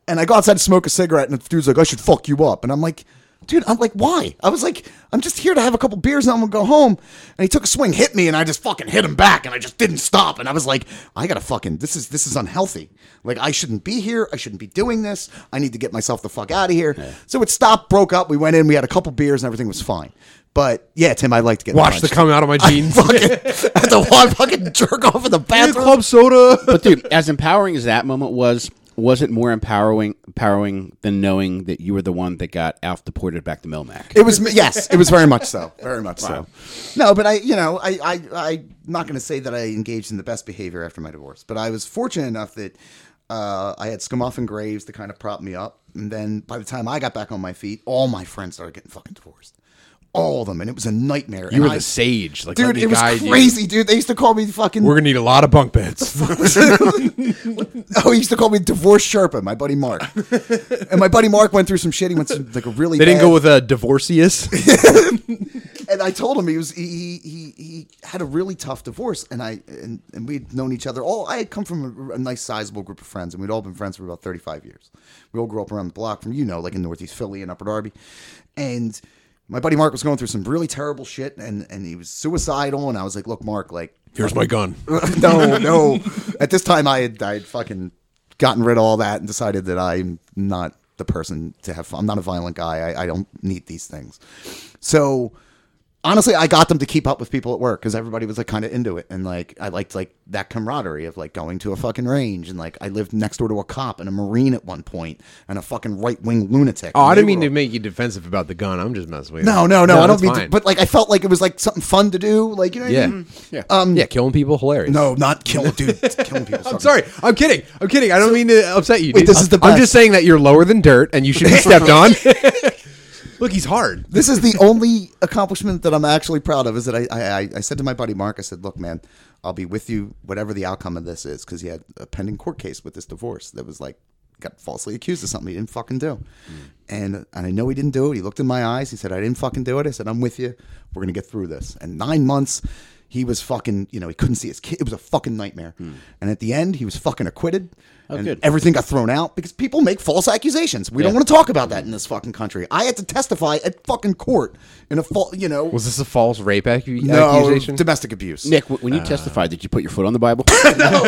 and I go outside to smoke a cigarette, and the dude's like, I should fuck you up. And I'm like, dude, I'm like, why? I was like, I'm just here to have a couple beers and I'm gonna go home. And he took a swing, hit me, and I just fucking hit him back, and I just didn't stop. And I was like, I gotta fucking, this is this is unhealthy. Like, I shouldn't be here. I shouldn't be doing this. I need to get myself the fuck out of here. So it stopped, broke up. We went in, we had a couple beers, and everything was fine. But yeah, Tim, I'd like to get Watch the punched. come out of my jeans. fucking had to walk fucking jerk off in the bathroom. club soda. But dude, as empowering as that moment was, was it more empowering empowering than knowing that you were the one that got Alf deported back to Melmac? It was yes, it was very much so, very much so. No, but I, you know, I, I, I'm not going to say that I engaged in the best behavior after my divorce, but I was fortunate enough that uh, I had Scamuff and Graves to kind of prop me up, and then by the time I got back on my feet, all my friends started getting fucking divorced, all of them, and it was a nightmare. You And were I- the sage. Like, dude. It was guide you. crazy, dude. They used to call me fucking. We're gonna need a lot of bunk beds. oh, he used to call me divorce Sherpa, my buddy Mark, and my buddy Mark went through some shit. He went through like a really. they didn't bad- go with a divorceus. and I told him he was he, he he had a really tough divorce, and I and, and we'd known each other all. I had come from a, a nice, sizable group of friends, and we'd all been friends for about thirty five years. We all grew up around the block from you know, like in Northeast Philly and Upper Darby, and my buddy Mark was going through some really terrible shit, and and he was suicidal, and I was like, look, Mark, like Here's my gun. no, no. At this time, I had I had fucking gotten rid of all that and decided that I'm not the person to have fun. I'm not a violent guy. I, I don't need these things. So honestly, I got them to keep up with people at work because everybody was like kind of into it, and like I liked like that camaraderie of like going to a fucking range, and like I lived next door to a cop and a marine at one point, and a fucking right wing lunatic. Oh, I didn't mean were to make you defensive about the gun. I'm just messing with you. No, you. no, no, I don't mean. To, but like, I felt like it was like something fun to do. Like you know, what I yeah, mean? Yeah. Um, yeah, killing people, hilarious. No, not killing, dude. killing people. I'm sorry. I'm kidding. I'm kidding. I don't mean to upset you. Wait, dude. this is the I'm just saying that you're lower than dirt and you should be stepped on. Look, he's hard. This is the only accomplishment that I'm actually proud of. Is that I, I, I- I said to my buddy Mark, I said, "Look, man, I'll be with you whatever the outcome of this is," because he had a pending court case with this divorce that was like got falsely accused of something he didn't fucking do, hmm. and and I know he didn't do it. He looked in my eyes. He said, "I didn't fucking do it." I said, "I'm with you. We're gonna get through this." And nine months. He was fucking, you know, he couldn't see his kid. It was a fucking nightmare. Hmm. And at the end, he was fucking acquitted. Oh, and good. everything got thrown out because people make false accusations. We don't want to talk about that in this fucking country. I had to testify at fucking court in a fault, you know, Was this a false rape accu- no accusation? domestic abuse. Nick, when you uh. testified, did you put your foot on the Bible? No.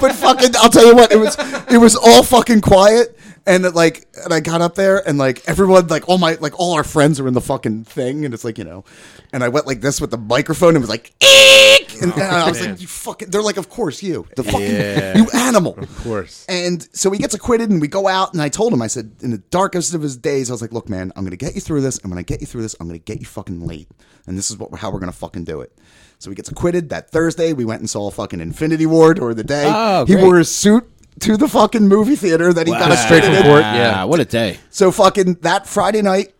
But fucking, I'll tell you what, it was it was all fucking quiet, and it, like, and I got up there, and like everyone, like all my like all our friends are in the fucking thing, and it's like you know, and I went like this with the microphone, and it was like, Eek! and, and I was like, you fucking, they're like, of course you, the fucking Yeah. you animal, of course. And so he gets acquitted, and we go out, and I told him, I said, in the darkest of his days, I was like, look, man, I'm gonna get you through this, and when I get you through this, I'm gonna get you fucking late, and this is what how we're gonna fucking do it. So he gets acquitted that Thursday. We went and saw a fucking Infinity War during the day. Oh, he wore his suit to the fucking movie theater that he got Straight from court. Yeah. what a day. So fucking that Friday night,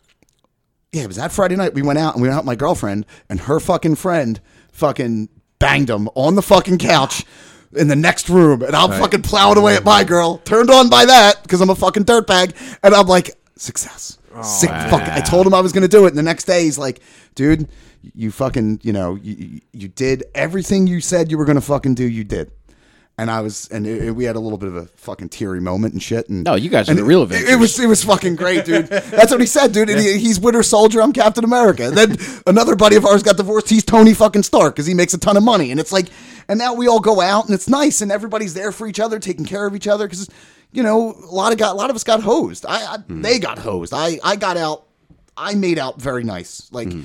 yeah, it was that Friday night. We went out and we went out with my girlfriend and her fucking friend fucking banged him on the fucking couch in the next room, and I'm fucking plowing away at my girl, turned on by that because I'm a fucking dirtbag, and I'm like success. Oh, Sick fuck. I told him I was gonna do it, and the next day he's like, dude. You fucking, you know, you, you- did everything you said you were gonna fucking do. You did, and I was, and it, it- we had a little bit of a fucking teary moment and shit. And No, you guys are and the real it- Avengers. It, was it was fucking great, dude. That's what he said, dude. And he, he's Winter Soldier. I'm Captain America. And then another buddy of ours got divorced. He's Tony fucking Stark because he makes a ton of money. And it's like, and now we all go out and it's nice and everybody's there for each other, taking care of each other because. You know, a lot of got a lot of us got hosed. I, I hmm. they got hosed. I I got out. I made out very nice. Like hmm.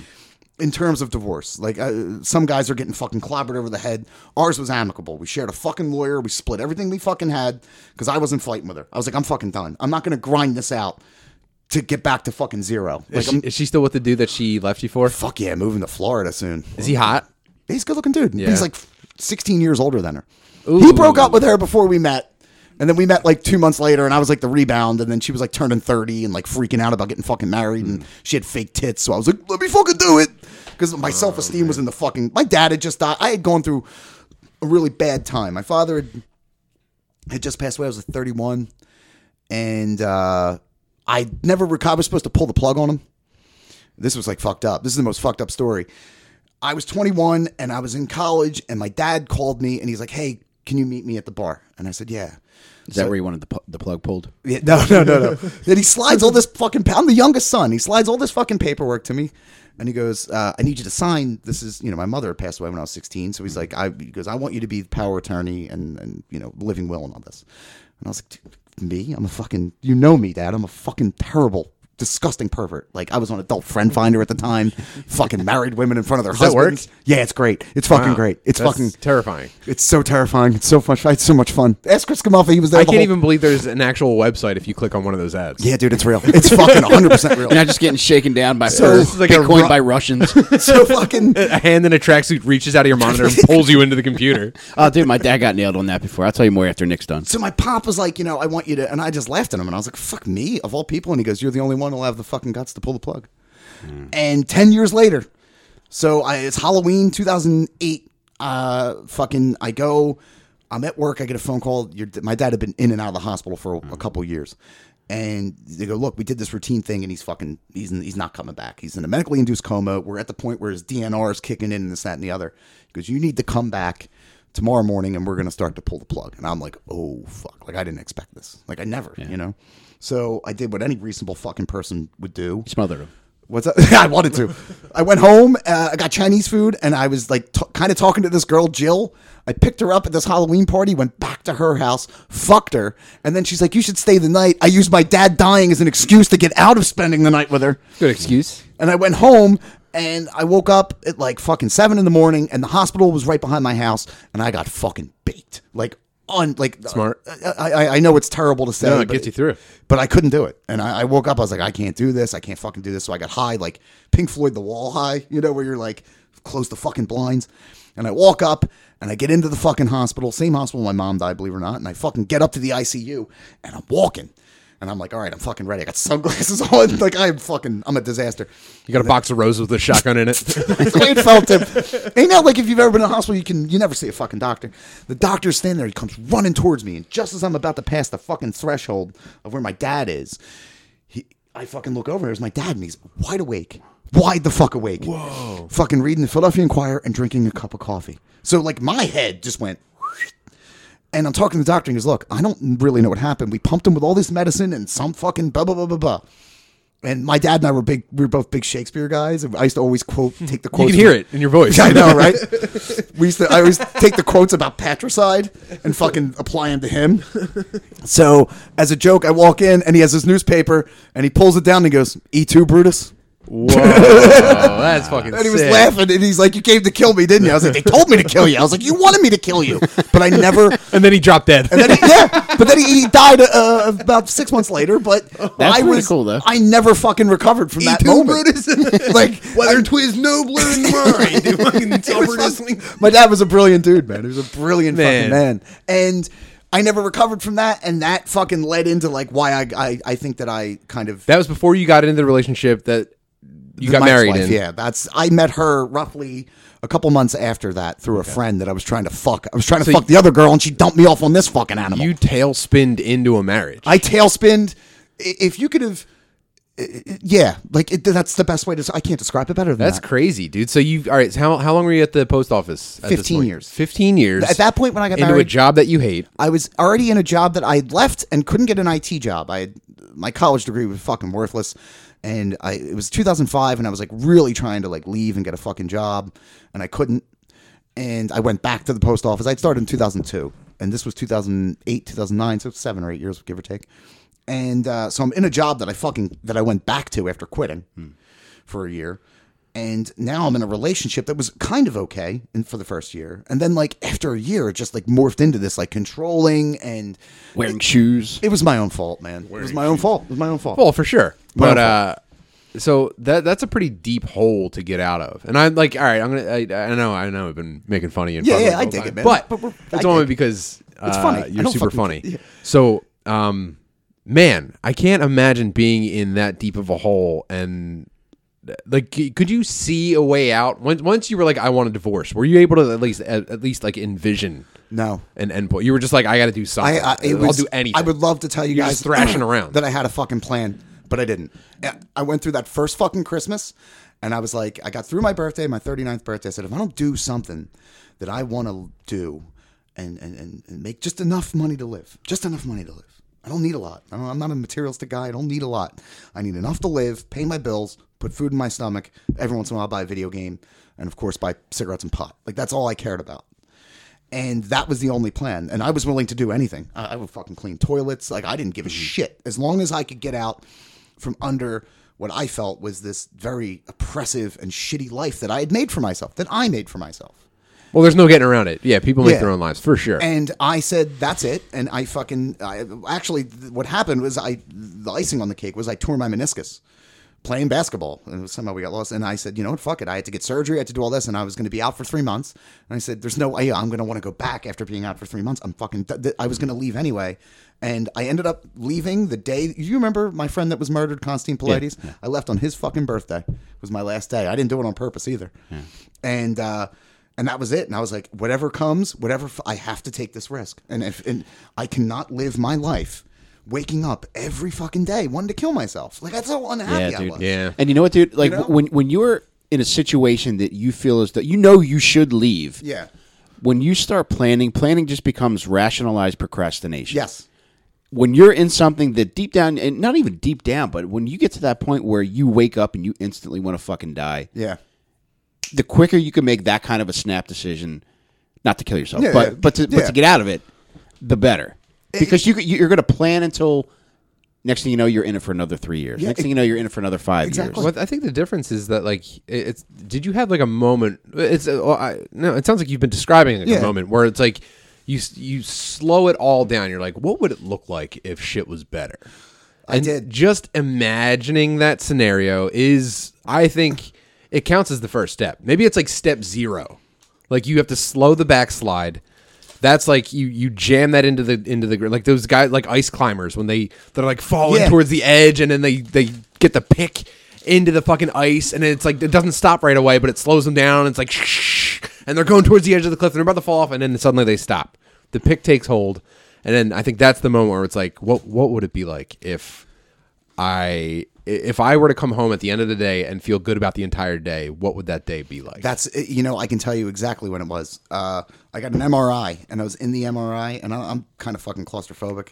In terms of divorce. Like uh, some guys are getting fucking clobbered over the head. Ours was amicable. We shared a fucking lawyer. We split everything we fucking had because I wasn't fighting with her. I was like, I'm fucking done. I'm not gonna grind this out to get back to fucking zero. Like, Is she, is she still with the dude that she left you for? fuck yeah, moving to Florida soon. Is he hot? He's a good looking dude. Yeah. He's like 16 years older than her. He broke up with her before we met. And then we met like two months later, and I was like the rebound. And then she was like turning 30 and like freaking out about getting fucking married. And she had fake tits. So I was like, let me fucking do it. Because my self esteem was in the fucking. My dad had just died. I had gone through a really bad time. My father had, had just passed away. I was like 31. And uh, I never, rec- I was supposed to pull the plug on him. This was like fucked up. This is the most fucked up story. I was 21 and I was in college, and my dad called me and he's like, "Hey, can you meet me at the bar?" And I said, "Yeah." Is that where you wanted the, pu- the plug pulled? Yeah, no, no, no, no. then he slides all this fucking. I'm the youngest son. He slides all this fucking paperwork to me, and he goes, uh, "I need you to sign. This is, you know, my mother passed away when I was 16, so he's like, I he goes, I want you to be the power attorney and and you know, living will and all this." And I was like, "Dude, "Me? I'm a fucking. You know me, Dad. I'm a fucking terrible." Disgusting pervert. Like I was on Adult Friend Finder at the time, fucking married women in front of their that work? husbands. Yeah, it's great. It's fucking Wow. great. It's That's fucking terrifying. It's so terrifying. It's so much. It's so much fun. Ask Chris Kamalfa. He was there. I the can't whole- even believe there's an actual website if you click on one of those ads. Yeah, dude, it's real. It's fucking 100 percent real. You're not just getting shaken down by So- This is like a Bitcoin ru- by Russians. so fucking A hand in a tracksuit reaches out of your monitor and pulls you into the computer. oh, dude, my dad got nailed on that before. I'll tell you more after Nick's done. so my pop was like, you know, I want you to, and I just laughed at him, and I was like, fuck me of all people, and he goes, you're the only one who'll have the fucking guts to pull the plug. And ten years later, so I, it's Halloween 2008. Uh, fucking, I go, I'm at work. I get a phone call. Your, my dad had been in and out of the hospital for a, a couple years. And they go, look, we did this routine thing, and he's fucking, he's he's not coming back. He's in a medically induced coma. We're at the point where his DNR is kicking in, and this, that, and the other. He goes, you need to come back tomorrow morning, and we're gonna start to pull the plug. And I'm like, oh fuck, like I didn't expect this. Like I never, you know. So I did what any reasonable fucking person would do. Smothered him. What's that? I wanted to. I went home. Uh, I got Chinese food, and I was like, t- kind of talking to this girl, Jill. I picked her up at this Halloween party. Went back to her house, fucked her, and then she's like, "You should stay the night." I used my dad dying as an excuse to get out of spending the night with her. Good excuse. And I went home And I woke up at like fucking seven in the morning, and the hospital was right behind my house, and I got fucking baked. Like on like uh, Smart. Uh, I, I, I know it's terrible to say. No, it but- gets you through. But I couldn't do it, and I, I woke up. I was like, I can't do this. I can't fucking do this. So I got high, like Pink Floyd, the Wall high. You know, where you're like, close the fucking blinds. And I walk up, and I get into the fucking hospital, same hospital my mom died, believe it or not. And I fucking get up to the ICU, and I'm walking. And I'm like, all right, I'm fucking ready. I got sunglasses on. Like, I'm fucking, I'm a disaster. You got a box of roses with a shotgun in it. That's the way it felt, Tim. Ain't that like if you've ever been in a hospital, you can you never see a fucking doctor. The doctor's standing there, he comes running towards me, and just as I'm about to pass the fucking threshold of where my dad is, he I fucking look over, there's my dad, and he's wide awake. Wide the fuck awake. Whoa. Fucking reading the Philadelphia Inquirer and drinking a cup of coffee. So like my head just went and I'm talking to the doctor, and he goes, Look, I don't really know what happened. We pumped him with all this medicine and some fucking blah blah blah blah blah. And my dad and I were big. We were both big Shakespeare guys. I used to always quote, hmm. take the quotes. you can hear it in your voice. I know, right? we used to. I always take the quotes about patricide and fucking apply them to him. So as a joke, I walk in and he has his newspaper and he pulls it down and he goes, "E two Brutus." Whoa, that's fucking. And he was sick. laughing and he's like, "You came to kill me, didn't you?" I was like, "They told me to kill you." I was like, "You wanted me to kill you, but I never." and then he dropped dead. And then he, yeah, but then he, he died uh, about six months later. But I pretty was cool, though. I never fucking recovered from that Et tu moment. like Whether twas nobler than mine, dude. Fucking It was Albert fucking- Isling. my dad was a brilliant dude, man. He was a brilliant fucking Man. man. And I never recovered from that, and that fucking led into like why I I, I think that I kind of That was before you got into the relationship that you got married ex-wife, in. Yeah, that's I met her roughly a couple months after that through a friend that I was trying to fuck. I was trying to So fuck the other girl, and she dumped me off on this fucking animal. You tailspinned into a marriage. I tailspinned. If you could have. Yeah, like it, that's the best way to. I can't describe it better than That's that. crazy, dude. So you all right? So how how long were you at the post office? At this 15 point? years. Fifteen years. At that point, when I got into a job that you hate. I was already in a job that I had left and couldn't get an IT job. I had, my college degree was fucking worthless, and I it was 2005, and I was like really trying to like leave and get a fucking job, and I couldn't. And I went back to the post office. I'd started in 2002, and this was 2008, 2009, so seven or eight years, give or take. And uh, so I'm in a job that I fucking that I went back to after quitting for a year. And now I'm in a relationship that was kind of okay in, for the first year. And then, like, after a year, it just, like, morphed into this, like, controlling and Wearing shoes. it was my own fault, man. it was my own fault. It was my own fault. Well, for sure. My But uh, so that that's a pretty deep hole to get out of. And I'm like, all right, I'm gonna. I, I know, I know, I've been making fun of you. Yeah, yeah, I dig time. it, man. But, But it's I only dig- because uh, It's funny. You're super funny. yeah. So, um, man, I can't imagine being in that deep of a hole and. Like, could you see a way out? Once, once you were like, "I want a divorce," were you able to at least, at, at least, like envision no. an endpoint? You were just like, "I got to do something. I, I, will do anything." I would love to tell you You're guys thrashing around. that I had a fucking plan, but I didn't. I went through that first fucking Christmas, and I was like, I got through my birthday, my 39th birthday. I said, if I don't do something that I want to do, and, and and and make just enough money to live, just enough money to live. I don't need a lot. I don't, I'm not a materialistic guy. I don't need a lot. I need enough to live, pay my bills, put food in my stomach. Every once in a while, I buy a video game, and of course, buy cigarettes and pot. Like that's all I cared about and that was the only plan. And I was willing to do anything. I, I would fucking clean toilets. Like I didn't give a mm-hmm. shit as long as I could get out from under what I felt was this very oppressive and shitty life that I had made for myself, that I made for myself. Well, there's no getting around it. Yeah, people make Yeah. their own lives for sure. And I said, "That's it." And I fucking I, actually, th- what happened was I the icing on the cake was I tore my meniscus playing basketball, and somehow we got lost. And I said, "You know what? Fuck it." I had to get surgery. I had to do all this, and I was going to be out for three months. And I said, "There's no way I'm going to want to go back after being out for three months. I'm fucking. Th- th- I was going to leave anyway." And I ended up leaving the day. You remember my friend that was murdered, Constantine Pilates? I left on his fucking birthday. It was my last day. I didn't do it on purpose either. And uh, and that was it. And I was like, whatever comes, whatever, f- I have to take this risk. And if and I cannot live my life waking up every fucking day wanting to kill myself. Like that's how unhappy Yeah, I was. yeah. And you know what, dude? Like know? when when you're in a situation that you feel as though you know you should leave. Yeah. When you start planning, planning just becomes rationalized procrastination. Yes. When you're in something that deep down, and not even deep down, but when you get to that point where you wake up and you instantly want to fucking die, Yeah. The quicker you can make that kind of a snap decision, not to kill yourself, Yeah, but yeah. but to but to get out of it, the better. Because you you're going to plan until Next thing you know, you're in it for another three years. Yeah, Next it- thing you know, you're in it for another five Exactly. years. Well, I think the difference is that like it's. Did you have like a moment? It's uh, well, I, no. It sounds like you've been describing like Yeah. a moment where it's like you you slow it all down. You're like, what would it look like if shit was better? And did. Just imagining that scenario is, I think, it counts as the first step. Maybe it's like step zero. Like you have to slow the backslide. That's like you you jam that into the into the like those guys like ice climbers when they they're like falling Yeah. towards the edge and then they they get the pick into the fucking ice and it's like it doesn't stop right away but it slows them down and it's like shh and they're going towards the edge of the cliff and they're about to fall off and then suddenly they stop. The pick takes hold and then I think that's the moment where it's like what what would it be like if I if I were to come home at the end of the day and feel good about the entire day, what would that day be like? That's you know I can tell you exactly when it was. Uh, I got an MRI and I was in the MRI and I, I'm kind of fucking claustrophobic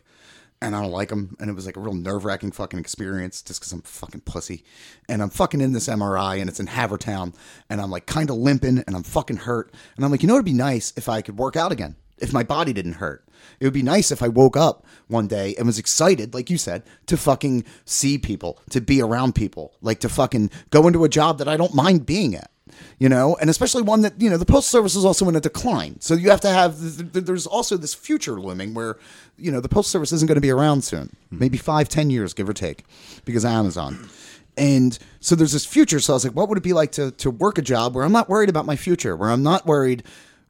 and I don't like them and it was like a real nerve wracking fucking experience just because I'm fucking pussy and I'm fucking in this MRI and it's in Havertown and I'm like kind of limping and I'm fucking hurt and I'm like you know it'd be nice if I could work out again if my body didn't hurt. It would be nice if I woke up one day and was excited, like you said, to fucking see people, to be around people, like to fucking go into a job that I don't mind being at, you know, and especially one that, you know, the Postal Service is also in a decline. So you have to have, th- th- there's also this future looming where, you know, the Postal Service isn't going to be around soon, hmm. maybe five, ten years, give or take, because Amazon. And so there's this future. So I was like, what would it be like to, to work a job where I'm not worried about my future, where I'm not worried,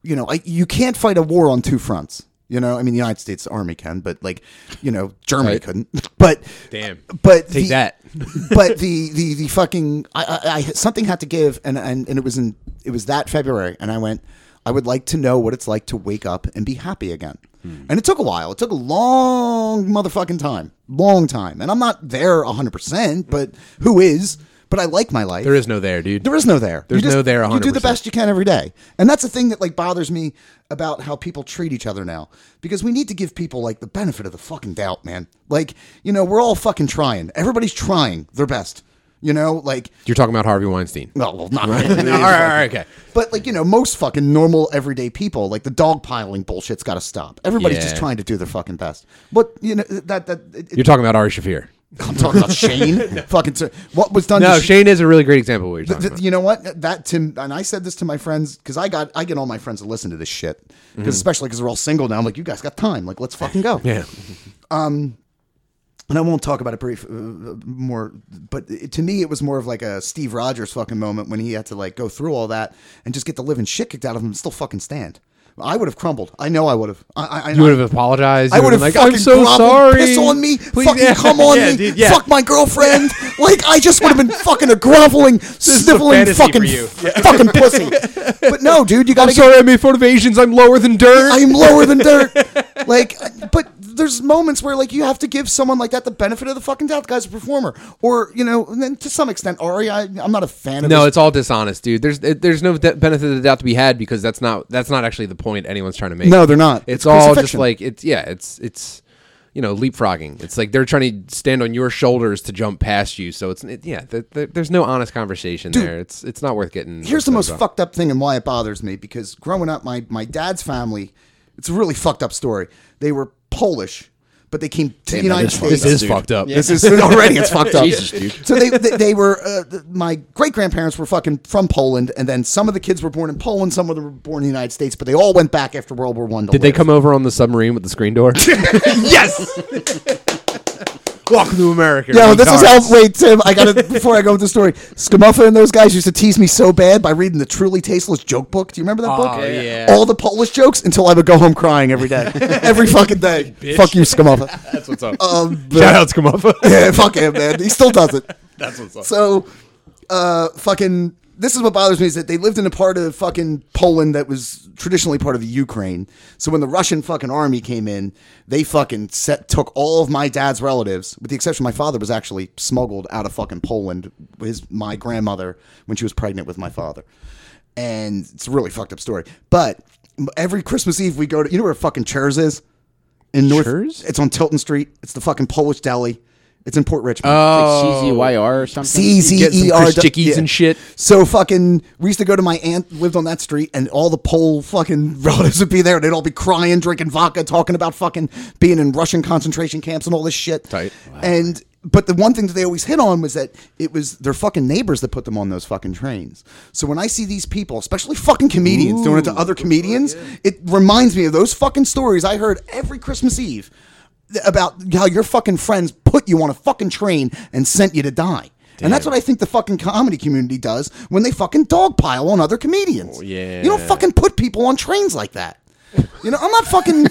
you know, I, you can't fight a war on two fronts. You know, I mean, the United States Army can, but like, you know, Germany Right. couldn't. But Damn. but Take the- that. but the the the fucking I, I, I something had to give, and, and and it was in it was that February, and I went. I would like to know what it's like to wake up and be happy again. Hmm. And it took a while. It took a long motherfucking time, long time. And I'm not there 100, percent but who is? But I like my life. There is no there, dude. There is no there. There's You no there You do the best you can every day, and that's the thing that like bothers me about how people treat each other now. Because we need to give people like the benefit of the fucking doubt, man. Like you know, we're all fucking trying. Everybody's trying their best. You know, like You're talking about Harvey Weinstein. no, well, not all right, all right, okay. But like you know, most fucking normal everyday people, like the dog piling bullshit's got to stop. Everybody's just trying to do their fucking best. But you know that that it, You're talking about Ari Shaffir. I'm talking about Shane. Fucking t- what was done? No, to Sh- Shane is a really great example of what you're talking Th- about. you know what? That Tim and I said this to my friends because I got I get all my friends to listen to this shit because Mm-hmm. especially because they're all single now. I'm like, you guys got time? Like, let's fucking go. Yeah. Um, And I won't talk about it brief uh, more, but it, to me, it was more of like a Steve Rogers fucking moment when he had to like go through all that and just get the living shit kicked out of him and still fucking stand. I would have crumbled. I know I would have. I, I, You would have apologized. I would have like, fucking I'm so sorry. Piss on me, Please- fucking yeah. come on Yeah, me, dude, yeah. fuck my girlfriend. like I just would have been fucking a groveling, sniveling, fucking, fucking pussy. But no, dude, you gotta I'm get sorry I made fun of Asians. I'm lower than dirt. I'm lower than dirt. Like, but there's moments where like you have to give someone like that the benefit of the fucking doubt. The guy's a performer, or you know, and then to some extent, Ari, I, I'm not a fan of. no, his- it's all dishonest, dude. There's there's no de- benefit of the doubt to be had because that's not that's not actually the point anyone's trying to make. No, they're not. It's, It's all just like it's yeah, it's it's you know leapfrogging. It's like they're trying to stand on your shoulders to jump past you. So it's it, yeah, th- th- there's no honest conversation there. It's it's not worth getting. Here's the most about. fucked up thing and why it bothers me because growing up, my my dad's family, it's a really fucked up story. They were Polish, but they came to the United is States. This is fucked up. This is already it's fucked up. Jesus, dude. So they they, they were uh, my great grandparents were fucking from Poland, and then some of the kids were born in Poland, some of them were born in the United States, but they all went back after World War One. Did they come over on the submarine with the screen door? yes. Welcome to America. Yo, this is how. Wait, Tim. I got to before I go with the story. Skamuffa and those guys used to tease me so bad by reading the Truly Tasteless joke book. Do you remember that Oh, book? yeah. All the Polish jokes until I would go home crying every day, every fucking day. Fuck you, Skamuffa. That's what's up. Um, but- Shout out to Kamuffa. yeah, fuck him, man. He still does it. That's what's up. So, uh, fucking. This is what bothers me is that they lived in a part of fucking Poland that was traditionally part of the Ukraine. So when the Russian fucking army came in, they fucking set took all of my dad's relatives, with the exception of my father was actually smuggled out of fucking Poland. His my grandmother when she was pregnant with my father, and it's a really fucked up story. But every Christmas Eve we go to you know where fucking Czerw's is in North. Czerw's? It's on Tilton Street. It's the fucking Polish deli. It's in Port Richmond. Like oh. CZYR or something. C Z Get some E R Chris Chickies and shit. So fucking, we used to go to my aunt lived on that street, and all the Pole fucking relatives would be there. They'd all be crying, drinking vodka, talking about fucking being in Russian concentration camps and all this shit. Tight. And but the one thing that they always hit on was that it was their fucking neighbors that put them on those fucking trains. So when I see these people, especially fucking comedians, doing it to other comedians, it reminds me of those fucking stories I heard every Christmas Eve about how your fucking friends put you on a fucking train and sent you to die. And that's what I think the fucking comedy community does when they fucking dogpile on other comedians. Oh, yeah. You don't fucking put people on trains like that. You know, I'm not fucking.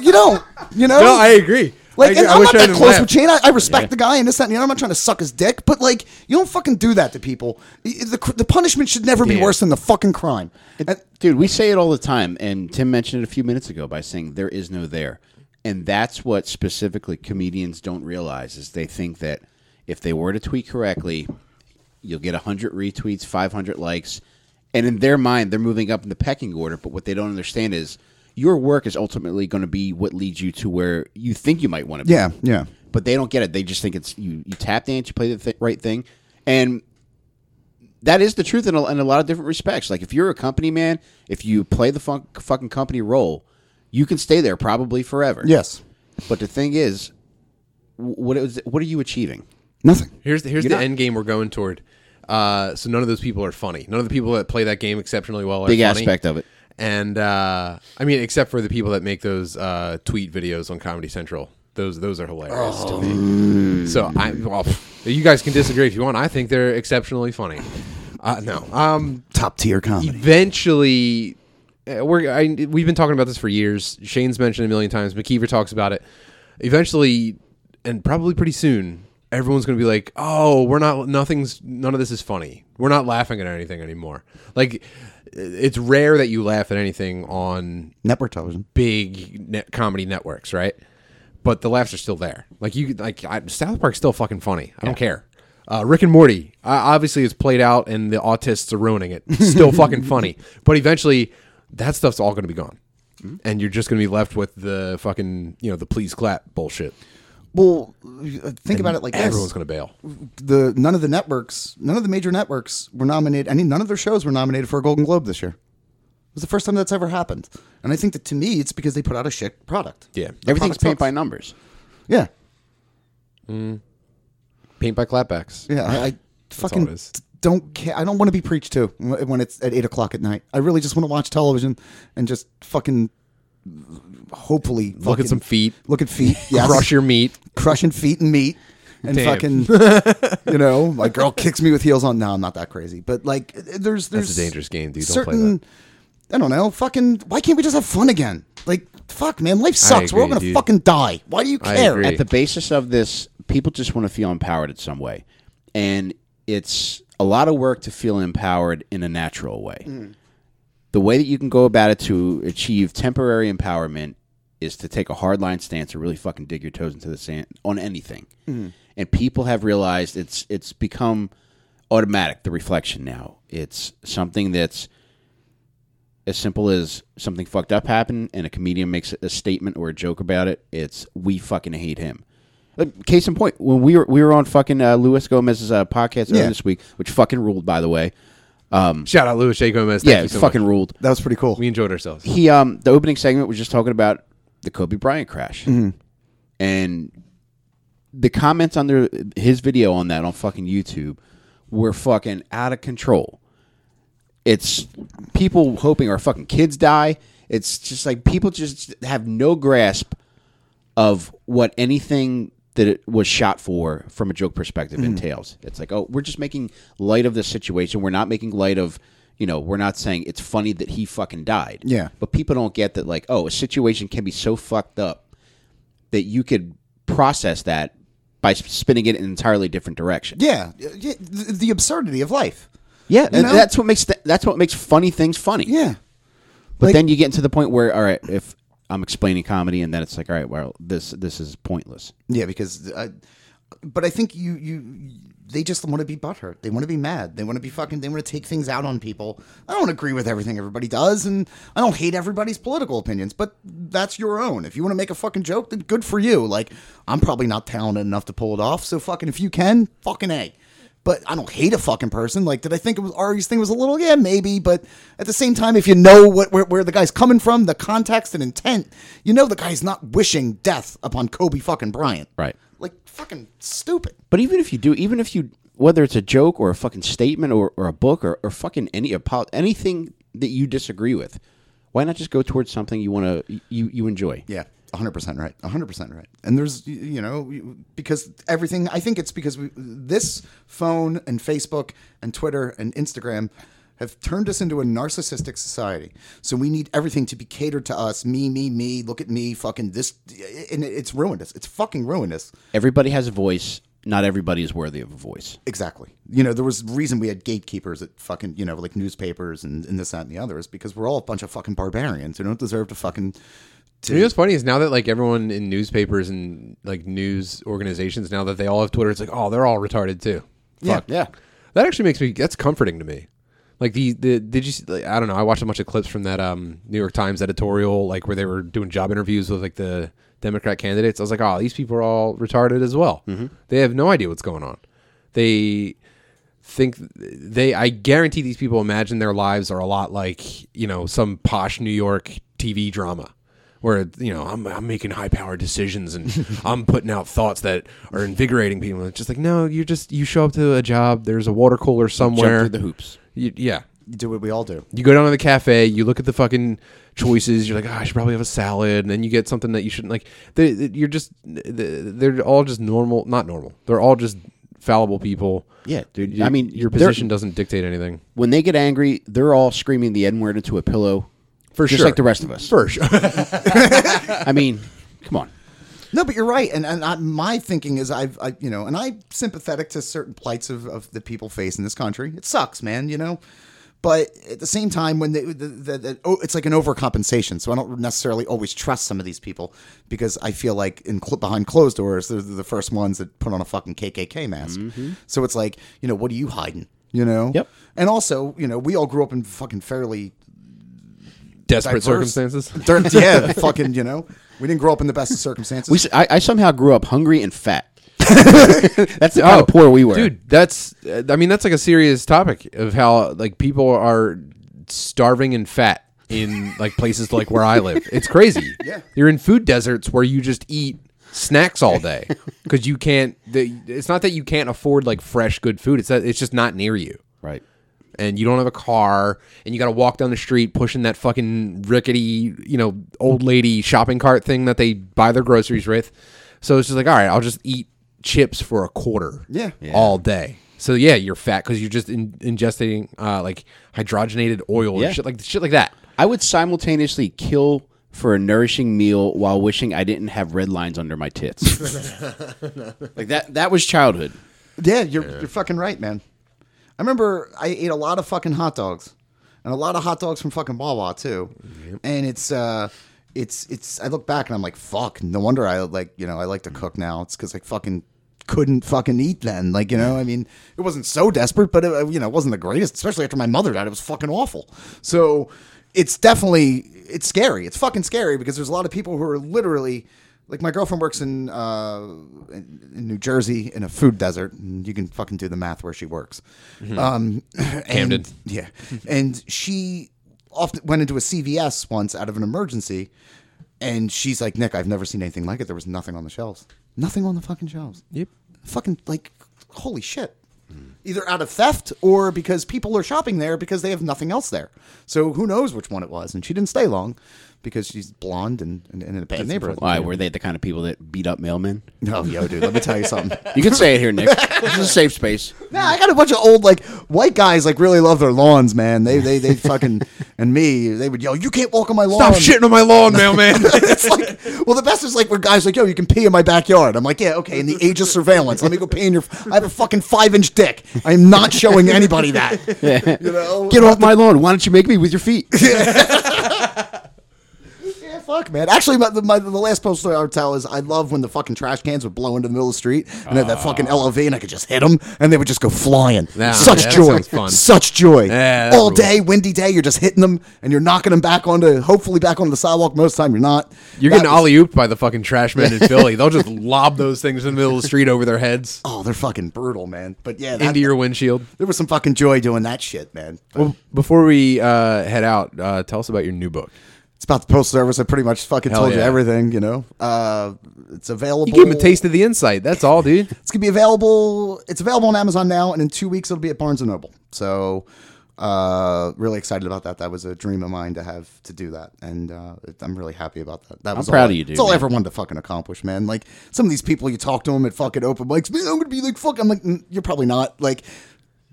you don't. You know. No, I agree. Like, I, agree. and I I'm wish not that didn't close laugh. with Shane. I, I respect the guy and this, that, and the other. I'm not trying to suck his dick, but like, you don't fucking do that to people. The, the, the punishment should never be worse than the fucking crime. And- Dude, we say it all the time, and Tim mentioned it a few minutes ago by saying there is no there, and that's what specifically comedians don't realize is they think that if they were to tweet correctly, you'll get hundred retweets, five hundred likes, and in their mind they're moving up in the pecking order. But what they don't understand is your work is ultimately going to be what leads you to where you think you might want to be. yeah, yeah. but they don't get it. They just think it's you. You tap dance, you play the th- right thing, and that is the truth in a, in a lot of different respects. Like if you're a company man, if you play the fun- fucking company role, you can stay there probably forever. Yes. But the thing is, what is what are you achieving? Nothing. Here's the, here's You're the not- end game we're going toward. Uh, so none of those people are funny. None of the people that play that game exceptionally well are Big funny. aspect of it. And uh, I mean, except for the people that make those uh, tweet videos on Comedy Central. Those those are hilarious to me. So I well, you guys can disagree if you want. I think they're exceptionally funny. Uh, no, um, Top tier comedy. eventually we're I, we've been talking about this for years. Shane's mentioned it a million times. McKeever talks about it. Eventually, and probably pretty soon, everyone's going to be like, "Oh, we're not. Nothing's. None of this is funny. We're not laughing at anything anymore." Like, it's rare that you laugh at anything on Network television. big net comedy networks, right? But the laughs are still there. Like you, like I, South Park's still fucking funny. I don't care. Uh, Rick and Morty, uh, obviously, it's played out, and the autists are ruining it. Still fucking funny. But eventually, that stuff's all going to be gone, and you're just going to be left with the fucking, you know, the please clap bullshit. Well, uh, think about it like. Everyone's going to bail. the none of the networks, none of the major networks were nominated. I mean, none of their shows were nominated for a Golden Globe this year. It was the first time that's ever happened, and I think that to me, it's because they put out a shit product. Yeah, Everything's product paint by numbers. Yeah, paint by clapbacks. yeah. I, I fucking it is. Don't care. I don't want to be preached to when it's at eight o'clock at night. I really just want to watch television and just fucking, hopefully, Look fucking at some feet. Look at feet. Yes. Crush your meat. crushing feet and meat and Damn. fucking you know my girl kicks me with heels on no i'm not that crazy but like there's there's That's a dangerous game, dude. Don't play certain that. i don't know fucking why can't we just have fun again like fuck man life sucks we're all gonna dude. fucking die why do you care. At the basis of this, people just want to feel empowered in some way. And it's a lot of work to feel empowered in a natural way. Mm. The way that you can go about it to achieve temporary empowerment is to take a hardline stance and really fucking dig your toes into the sand on anything. Mm. And people have realized it's it's become automatic, the reflection now. It's something that's as simple as something fucked up happened and a comedian makes a statement or a joke about it, it's we fucking hate him. Like, case in point, when we were we were on fucking uh, Luis Gomez's uh, podcast earlier Yeah. this week, which fucking ruled, by the way. Shout out Luis J. Gomez. Thank yeah, you it so fucking much. ruled. that was pretty cool We enjoyed ourselves. He um the opening segment was just talking about the Kobe Bryant crash, and the comments under his video on that on fucking YouTube were fucking out of control. It's people hoping our fucking kids die. It's just like people just have no grasp of what anything that it was shot for from a joke perspective entails. Mm-hmm. It's like, oh, we're just making light of the situation. We're not making light of, you know, we're not saying it's funny that he fucking died. Yeah. But people don't get that, like, oh, a situation can be so fucked up that you could process that by spinning it in an entirely different direction. yeah, the, absurdity of life Yeah, and know? that's what makes th- that's what makes funny things funny. yeah But Like- then you get into the point where, all right, if I'm explaining comedy, and then it's like, all right, well, this this is pointless. Yeah, because I, but I think you you they just want to be butthurt. They want to be mad. They want to be fucking. They want to take things out on people. I don't agree with everything everybody does, and I don't hate everybody's political opinions. But that's your own. If you want to make a fucking joke, then good for you. Like I'm probably not talented enough to pull it off. So fucking if you can, fucking a. But I don't hate a fucking person. Like, did I think it was Ari's thing was a little? Yeah, maybe. But at the same time, if you know what where, where the guy's coming from, the context and intent, you know the guy's not wishing death upon Kobe fucking Bryant. Right. Like fucking stupid. But even if you do, even if you, whether it's a joke or a fucking statement or, or a book or, or fucking any anything that you disagree with, why not just go towards something you want to you you enjoy? Yeah, 100% right. 100% right. And there's, you know, because everything, I think it's because we, this phone and Facebook and Twitter and Instagram have turned us into a narcissistic society. So we need everything to be catered to us. Me, me, me, look at me, fucking this. And it's ruinous. It's fucking ruinous. Everybody has a voice. Not everybody is worthy of a voice. Exactly. You know, there was reason we had gatekeepers at fucking, you know, like newspapers and, and this, that, and the other is because we're all a bunch of fucking barbarians who don't deserve to fucking. You know what's funny is now that like everyone in newspapers and like news organizations now that they all have Twitter, it's like oh they're all retarded too. Fuck. Yeah. That actually makes me that's comforting to me. Like the the did you see, like, I don't know I watched a bunch of clips from that um New York Times editorial like where they were doing job interviews with like the Democrat candidates. I was like oh these people are all retarded as well. They have no idea what's going on. They think they I guarantee these people imagine their lives are a lot like you know some posh New York TV drama where you know I'm I'm making high power decisions and I'm putting out thoughts that are invigorating people. It's just like no, you just you show up to a job. There's a water cooler somewhere. Jump through the hoops. You- yeah, You do what we all do. you go down to the cafe. You look at the fucking choices. You're like, oh, I should probably have a salad, and then you get something that you shouldn't like. They, they- you're just they're all just normal, not normal. They're all just fallible people. Yeah, dude. You- I mean, your position doesn't dictate anything. when they get angry, they're all screaming the N word into a pillow, For just sure. like the rest of us. For sure. I mean, come on. No, but you're right, and and I, my thinking is I've I, you know, and I'm sympathetic to certain plights of, of the people face in this country. It sucks, man, you know. But at the same time, when they, the, the, the, oh, it's like an overcompensation, so I don't necessarily always trust some of these people because I feel like in cl- behind closed doors, they're the first ones that put on a fucking KKK mask. Mm-hmm. So it's like, you know, what are you hiding? You know. Yep. And also, you know, we all grew up in fucking fairly Desperate diverse- circumstances. Yeah, fucking, you know, we didn't grow up in the best of circumstances. We, s- I, I somehow grew up hungry and fat. That's the kind of poor we were. Oh, dude. That's uh, I mean that's like a serious topic of how like people are starving and fat in like places like where I live. It's crazy. Yeah. you're in food deserts where you just eat snacks all day because you can't. The, it's not that you can't afford like fresh good food. It's that it's just not near you. Right. And you don't have a car and you got to walk down the street pushing that fucking rickety, you know, old lady shopping cart thing that they buy their groceries with. So it's just like, all right, I'll just eat chips for a quarter Yeah. all day. So yeah, you're fat because you're just in, ingesting uh, like hydrogenated oil Yeah. and shit like shit like that. I would simultaneously kill for a nourishing meal while wishing I didn't have red lines under my tits. like that. That was childhood. Yeah, you're you're fucking right, man. I remember I ate a lot of fucking hot dogs, and a lot of hot dogs from fucking Wawa too. And it's uh, it's it's. I look back and I'm like, fuck. No wonder I like you know I like to cook now. It's because I fucking couldn't fucking eat then. Like you know, I mean, it wasn't so desperate, but it, you know, it wasn't the greatest. Especially after my mother died, it was fucking awful. So it's definitely it's scary. It's fucking scary because there's a lot of people who are literally like my girlfriend works in uh, in in New Jersey in a food desert, and you can fucking do the math where she works. Um, and- Camden. yeah, and she often went into a CVS once out of an emergency, and she's like, "Nick, I've never seen anything like it. There was nothing on the shelves, nothing on the fucking shelves. Yep. fucking like, holy shit." Either out of theft or because people are shopping there because they have nothing else there. So who knows which one it was? And she didn't stay long because she's blonde and, and, and in a bad neighborhood. Why were they the kind of people that beat up mailmen? Oh, yo, dude, let me tell you something. You can say it here, Nick. this is a safe space. Nah, I got a bunch of old like white guys like really love their lawns, man. They they they fucking and me, they would yell, "You can't walk on my lawn." Stop shitting on my lawn, mailman. it's like, well, the best is like where guys like, "Yo, you can pee in my backyard." I'm like, "Yeah, okay." In the age of surveillance, let me go pee in your. I have a fucking five inch dick. I am not showing anybody that. You know, Get off my lawn. Why don't you make me with your feet? Fuck, man. Actually, my, the, my, the last post story I would tell is I love when the fucking trash cans would blow into the middle of the street and then that fucking LLV and I could just hit them and they would just go flying. Nah, Such yeah, joy. Such joy. Yeah, All rules. day, windy day, you're just hitting them and you're knocking them back onto, hopefully back onto the sidewalk. Most of the time, you're not. You're That getting was- alley ooped by the fucking trash men in Philly. They'll just lob those things in the middle of the street over their heads Oh, they're fucking brutal, man. But yeah, that, into your windshield. there was some fucking joy doing that shit, man. But Well, before we uh, head out, uh, tell us about your new book. It's about the postal service. I pretty much fucking Hell told you yeah. everything, you know. Uh, it's available. You give them a taste of the insight. That's all, dude. It's gonna be available. It's available on Amazon now, and in two weeks it'll be at Barnes and Noble. So, uh, really excited about that. That was a dream of mine to have to do that, and uh, I'm really happy about that. That was proud all of you, dude, It's all I man. ever wanted to fucking accomplish, man. Like some of these people, you talk to them at fucking open mics, man. I'm gonna be like, fuck. I'm like, "Mm, you're probably not. Like,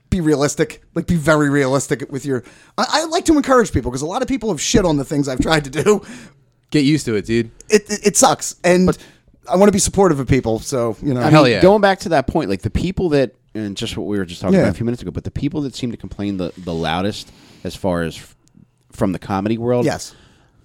be realistic. Like, be very realistic with your. I, I like to encourage people because a lot of people have shit on the things I've tried to do. Get used to it, dude. It it, it sucks, and I want to be supportive of people. So you know, I Hell mean, yeah. Going back to that point, like the people that, and just what we were just talking Yeah. about a few minutes ago, but the people that seem to complain the, the loudest as far as f- from the comedy world. Yes.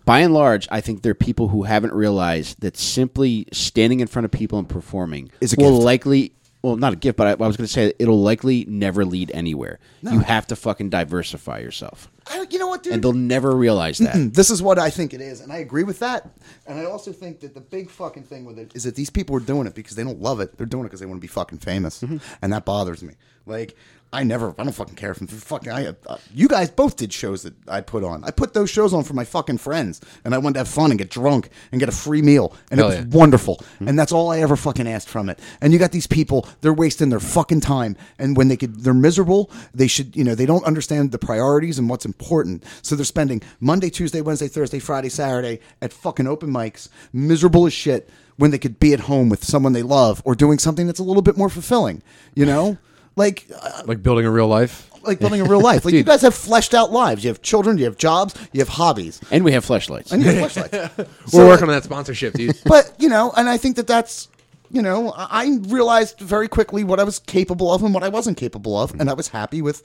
By and large, I think they're people who haven't realized that simply standing in front of people and performing Is a will gift. likely, well, not a gift, but I, I was going to say it'll likely never lead anywhere. You have to fucking diversify yourself. I, you know what, dude? And they'll never realize that. this is what I think it is, and I agree with that. And I also think that the big fucking thing with it is that these people are doing it because they don't love it. They're doing it because they want to be fucking famous, mm-hmm. and that bothers me. Like I never, I don't fucking care if I'm fucking. I, uh, you guys both did shows that I put on. I put those shows on for my fucking friends, and I wanted to have fun and get drunk and get a free meal, and Hell it was yeah. wonderful. And that's all I ever fucking asked from it. And you got these people, they're wasting their fucking time. And when they could, they're miserable. They should, you know, they don't understand the priorities and what's important. So they're spending Monday, Tuesday, Wednesday, Thursday, Friday, Saturday at fucking open mics, miserable as shit when they could be at home with someone they love or doing something that's a little bit more fulfilling, you know? Like, uh, Like building a real life. like building a real life. Like you guys have fleshed out lives. You have children. You have jobs. You have hobbies. And we have fleshlights. And you have fleshlights. We're So- working on that sponsorship, dude. but you know, and I think that that's you know, I I realized very quickly what I was capable of and what I wasn't capable of, and I was happy with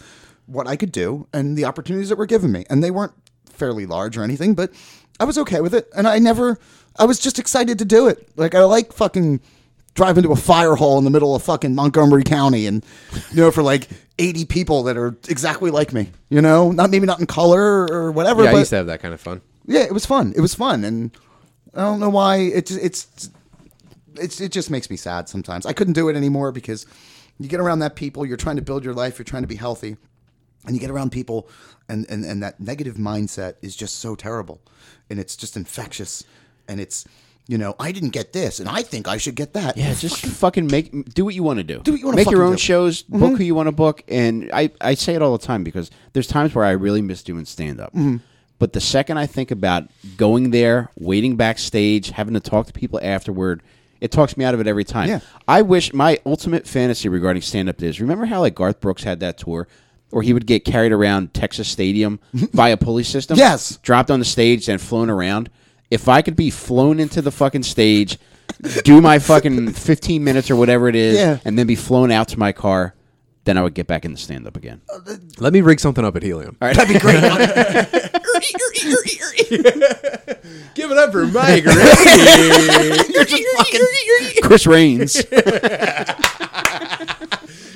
what I could do and the opportunities that were given me, and they weren't fairly large or anything, but I was okay with it, and I never, I was just excited to do it. Like I like fucking driving into a fire hall in the middle of fucking Montgomery County, and you know, for like. 80 people that are exactly like me, you know, not maybe not in color or whatever, Yeah, I but used to have that kind of fun. yeah, it was fun. It was fun, and I don't know why it just, it's it's it just makes me sad sometimes. I couldn't do it anymore because you get around that people. You're trying to build your life. You're trying to be healthy, and you get around people, and and and that negative mindset is just so terrible, and it's just infectious, and it's you know I didn't get this, and I think I should get that. Yeah, just fucking make do what you want to do. Do what you wanna make your fucking own do. shows, book mm-hmm. who you want to book, and I I say it all the time because there's times where I really miss doing stand up. Mm-hmm. But the second I think about going there, waiting backstage, having to talk to people afterward, it talks me out of it every time. Yeah. I wish my ultimate fantasy regarding stand up is remember how like Garth Brooks had that tour or he would get carried around Texas Stadium via pulley system? Yes. Dropped on the stage and flown around. If I could be flown into the fucking stage, do my fucking 15 minutes or whatever it is, Yeah. and then be flown out to my car, then I would get back in the stand up again. Let me rig something up at Helium. All right. That'd be great. Give it up for Mike. You're just fucking. Chris Raines.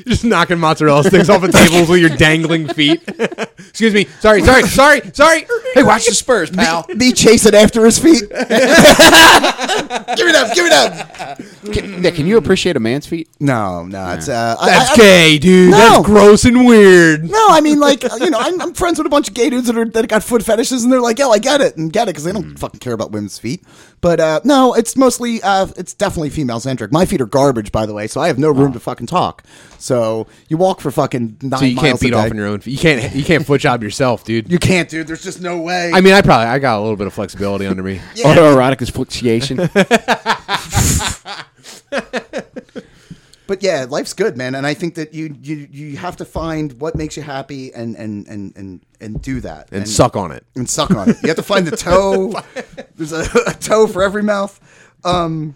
just knocking mozzarella sticks off the tables with your dangling feet. Excuse me. Sorry, sorry, sorry, sorry. hey, watch the Spurs, pal. Me chasing after his feet. give it up. Give it up. Can, Nick, can you appreciate a man's feet? No, no, it's uh, I- That's I- I- gay, dude. No. That's gross and weird. No, I mean like you know, I'm, I'm friends with a bunch of gay dudes that are that got foot fetishes, and they're like, "Yo, I get it, and get it," because they don't fucking care about women's feet. But uh, no, it's mostly, uh, it's definitely female centric. My feet are garbage, by the way, so I have no room to fucking talk. So you walk for fucking nine So you can't miles a beat off day. on your own. You can't. You can't foot job yourself, dude. You can't, dude. There's just no way. I mean, I probably I got a little bit of flexibility under me. Autoerotic asphyxiation. but yeah, life's good, man, and I think that you you you have to find what makes you happy and and and and and do that and suck on it. and suck on it. You have to find the toe. There's a, a toe for every mouth. Um,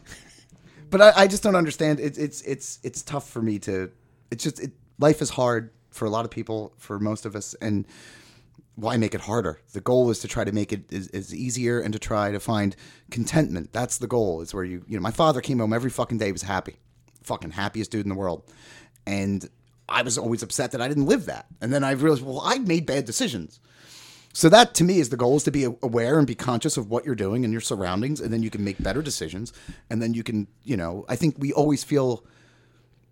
but I, I just don't understand. It's it's it's it's tough for me to. It's just it, life is hard for a lot of people, for most of us, and why make it harder? The goal is to try to make it is, easier and to try to find contentment. That's the goal. Is where you you know my father came home every fucking day was happy, fucking happiest dude in the world, and I was always upset that I didn't live that. And then I realized, well, I made bad decisions. So that to me is the goal is to be aware and be conscious of what you're doing and your surroundings, and then you can make better decisions. And then you can, you know, I think we always feel,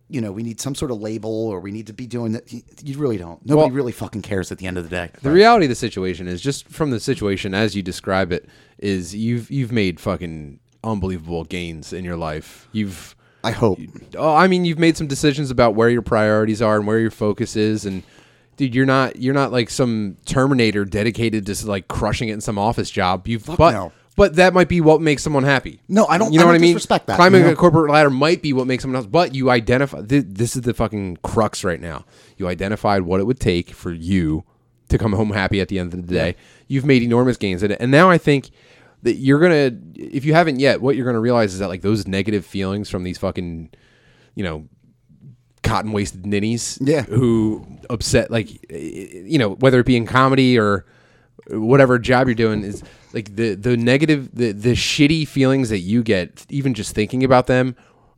you know, we need some sort of label or we need to be doing that. You- You really don't. Nobody Well- really fucking cares at the end of the day. The reality of the situation is just from the situation as you describe it is you've you've made fucking unbelievable gains in your life. You've I hope. oh, I mean you've made some decisions about where your priorities are and where your focus is and dude you're not you're not like some terminator dedicated to like crushing it in some office job. You've but no. But that might be what makes someone happy. No, I don't- You know I what I mean? Respect that, Climbing you know? a corporate ladder might be what makes someone else, but you identify. Th- this is the fucking crux right now. You identified what it would take for you to come home happy at the end of the day. You've made enormous gains in it, and now I think that you're gonna. If you haven't yet, what you're gonna realize is that like those negative feelings from these fucking, you know, cotton wasted ninnies Yeah. who upset like eh, you know whether it be in comedy or whatever job you're doing is like the the negative the the shitty feelings that you get even just thinking about them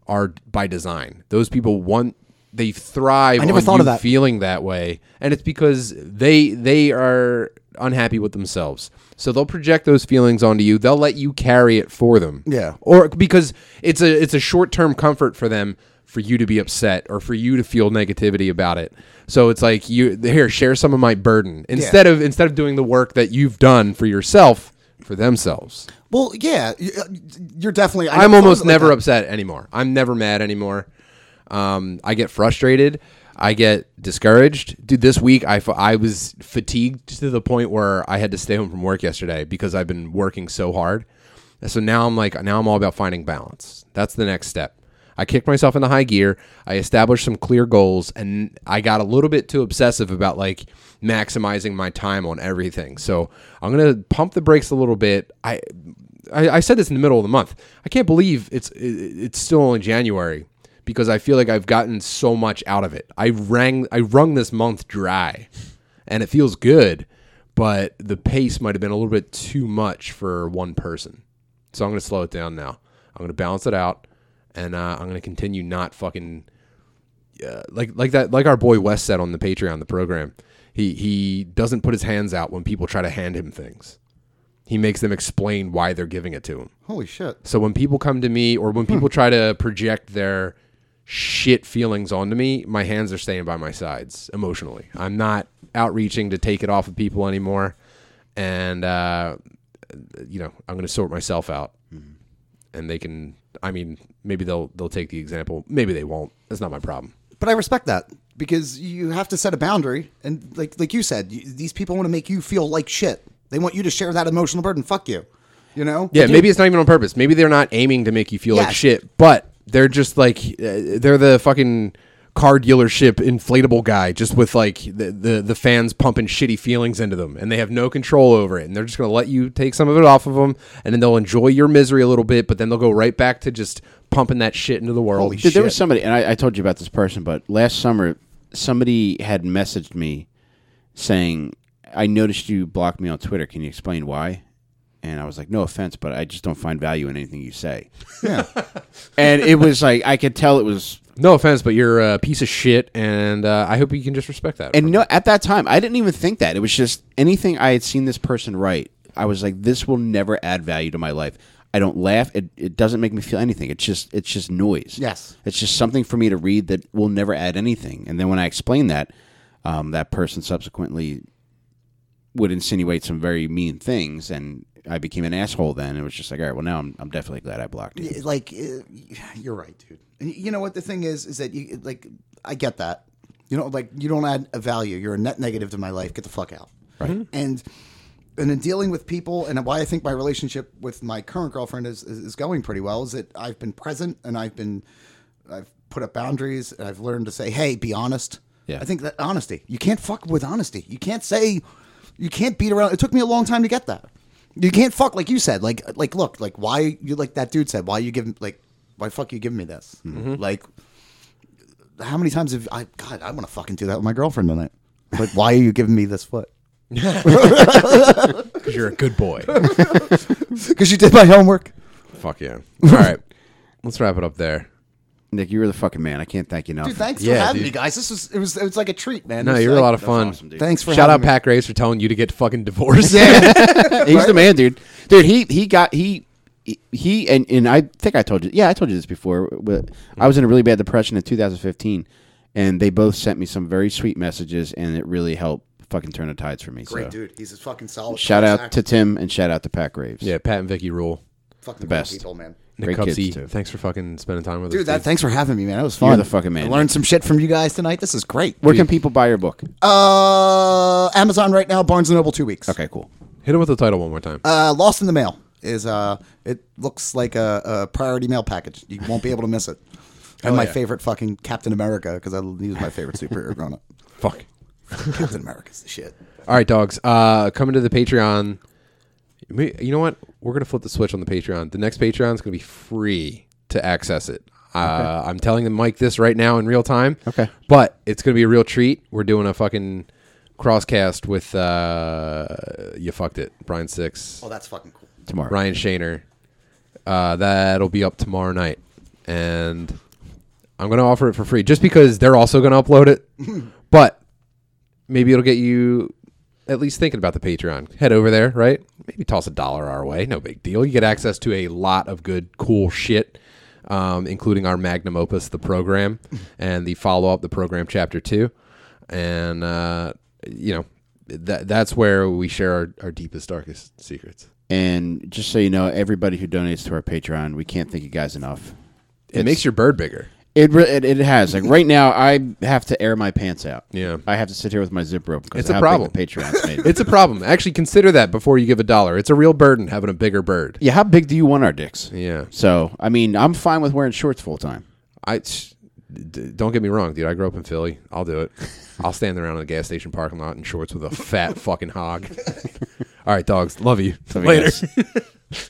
are by design. Those people want they thrive I never on thought you of that. feeling that way. And it's because they they are unhappy with themselves. So they'll project those feelings onto you. They'll let you carry it for them. Yeah. or because it's a it's a short term comfort for them for you to be upset or for you to feel negativity about it. So it's like you here share some of my burden. Instead of instead of doing the work that you've done for yourself for themselves. Well, yeah, uh, you're definitely. I I'm almost it like never upset anymore. I'm never mad anymore. Um, I get frustrated. I get discouraged. Dude, this week I, I was fatigued to the point where I had to stay home from work yesterday because I've been working so hard. And so now I'm like, now I'm all about finding balance. That's the next step. I kicked myself into high gear. I established some clear goals, and I got a little bit too obsessive about like maximizing my time on everything. So I'm gonna pump the brakes a little bit. I I, I said this in the middle of the month. I can't believe it's it, it's still only January because I feel like I've gotten so much out of it. I rang I wrung this month dry, and it feels good, but the pace might have been a little bit too much for one person. So I'm going to slow it down now. I'm going to balance it out, and uh, I'm going to continue not fucking uh, like like that like our boy Wes said on the Patreon the program. He he doesn't put his hands out when people try to hand him things. He makes them explain why they're giving it to him. Holy shit! So when people come to me or when people try to project their shit feelings onto me, my hands are staying by my sides emotionally. I'm not outreaching to take it off of people anymore. And uh, you know, I'm going to sort myself out. And they can I mean, maybe they'll they'll take the example. Maybe they won't. That's not my problem. But I respect that because you have to set a boundary, and like like you said, you, these people want to make you feel like shit. They want you to share that emotional burden. Fuck you. You know? Yeah, maybe it's not even on purpose. Maybe they're not aiming to make you feel like shit, but they're just like uh, they're the fucking car dealership inflatable guy, just with like the, the the fans pumping shitty feelings into them, and they have no control over it, and they're just gonna let you take some of it off of them, and then they'll enjoy your misery a little bit, but then they'll go right back to just pumping that shit into the world. Holy Dude, there was somebody, and I, I told you about this person, but last summer, somebody had messaged me saying, I noticed you blocked me on Twitter. Can you explain why? And I was like, no offense, but I just don't find value in anything you say. Yeah. And it was like, I could tell it was. No offense, but you're a piece of shit, and uh, I hope you can just respect that. And no, at that time, I didn't even think that. It was just anything I had seen this person write. I was like, this will never add value to my life. I don't laugh. It, it doesn't make me feel anything. It's just it's just noise. Yes. It's just something for me to read that will never add anything. And then when I explained that, um, that person subsequently would insinuate some very mean things, and I became an asshole. Then it was just like, all right, well now I'm, I'm definitely glad I blocked you. Like uh, you're right, dude. And you know what the thing is is that you like I get that. You know, like you don't add a value. You're a net negative to my life. Get the fuck out. Right. Mm-hmm. And and in dealing with people, and why I think my relationship with my current girlfriend is, is is going pretty well is that I've been present and I've been I've put up boundaries and I've learned to say, hey, be honest. Yeah. I think that honesty. You can't fuck with honesty. You can't say you can't beat around. It took me a long time to get that. You can't fuck like you said. Like like look like why you like that dude said why you give like why fuck you giving me this mm-hmm. like how many times have I God I want to fucking do that with my girlfriend tonight. Like why are you giving me this foot? Because you're a good boy. Because you did my homework. Fuck yeah. All right. Let's wrap it up there. Nick, you were the fucking man. I can't thank you enough. Dude, thanks Yeah, for having dude. me, guys. This was it was it was like a treat, man. No, you was were a lot of fun. awesome, dude. Thanks for Shout out having me. Pat Grace for telling you to get fucking divorced. He's the man, dude. Dude, he he got he he and and I think I told you. Yeah, I told you this before. But I was in a really bad depression in 2015, and they both sent me some very sweet messages, and it really helped fucking turn the tides for me. Great so. dude. He's a fucking solid. Shout out actor. to Tim and shout out to Pat Graves. yeah, Pat and Vicky rule. fucking the best. people, man. Nick Great kids, too. thanks for fucking spending time with us. Dude, that, thanks for having me, man. That was You're fun. the fucking man, I learned some shit from you guys tonight. This is great. Where can people buy your book? Uh, Amazon right now, Barnes and Noble, two weeks. Okay, cool. Hit him with the title one more time. Uh, Lost in the Mail is uh, it looks like a, a priority mail package. You won't be able to miss it. And my yeah. favorite fucking Captain America because he was my favorite superhero growing up. Fuck. Captain America's the shit. All right, dogs. Uh, coming to the Patreon. We- You know what? We're gonna flip the switch on the Patreon. The next Patreon is gonna be free to access it. Uh, I'm telling the Mike this right now in real time. Okay. But it's gonna be a real treat. We're doing a fucking crosscast with uh, you fucked it, Brian Six, Oh, that's fucking cool. Tomorrow. Ryan Shaner. Uh, that'll be up tomorrow night, and I'm gonna offer it for free just because they're also gonna upload it. but maybe it'll get you at least thinking about the Patreon. Head over there, right? Maybe toss a dollar our way. No big deal. You get access to a lot of good, cool shit, um, including our magnum opus, the program, and the follow up, the program chapter two, and uh, you know that that's where we share our, our deepest, darkest secrets. And just so you know, everybody who donates to our Patreon, we can't thank you guys enough. It makes your bird bigger. It, re- it it has like right now. I have to air my pants out. Yeah. I have to sit here with my zip rope because It's a how problem. Big the Patreon's made. It's a problem. Actually, consider that before you give a dollar. It's a real burden having a bigger bird. yeah, how big do you want our dicks? Yeah. So I mean, I'm fine with wearing shorts full time. I d- don't get me wrong, dude. I grew up in Philly. I'll do it. I'll stand around in the gas station parking lot in shorts with a fat fucking hog. All right, dogs. Love you. Love you Later. guys.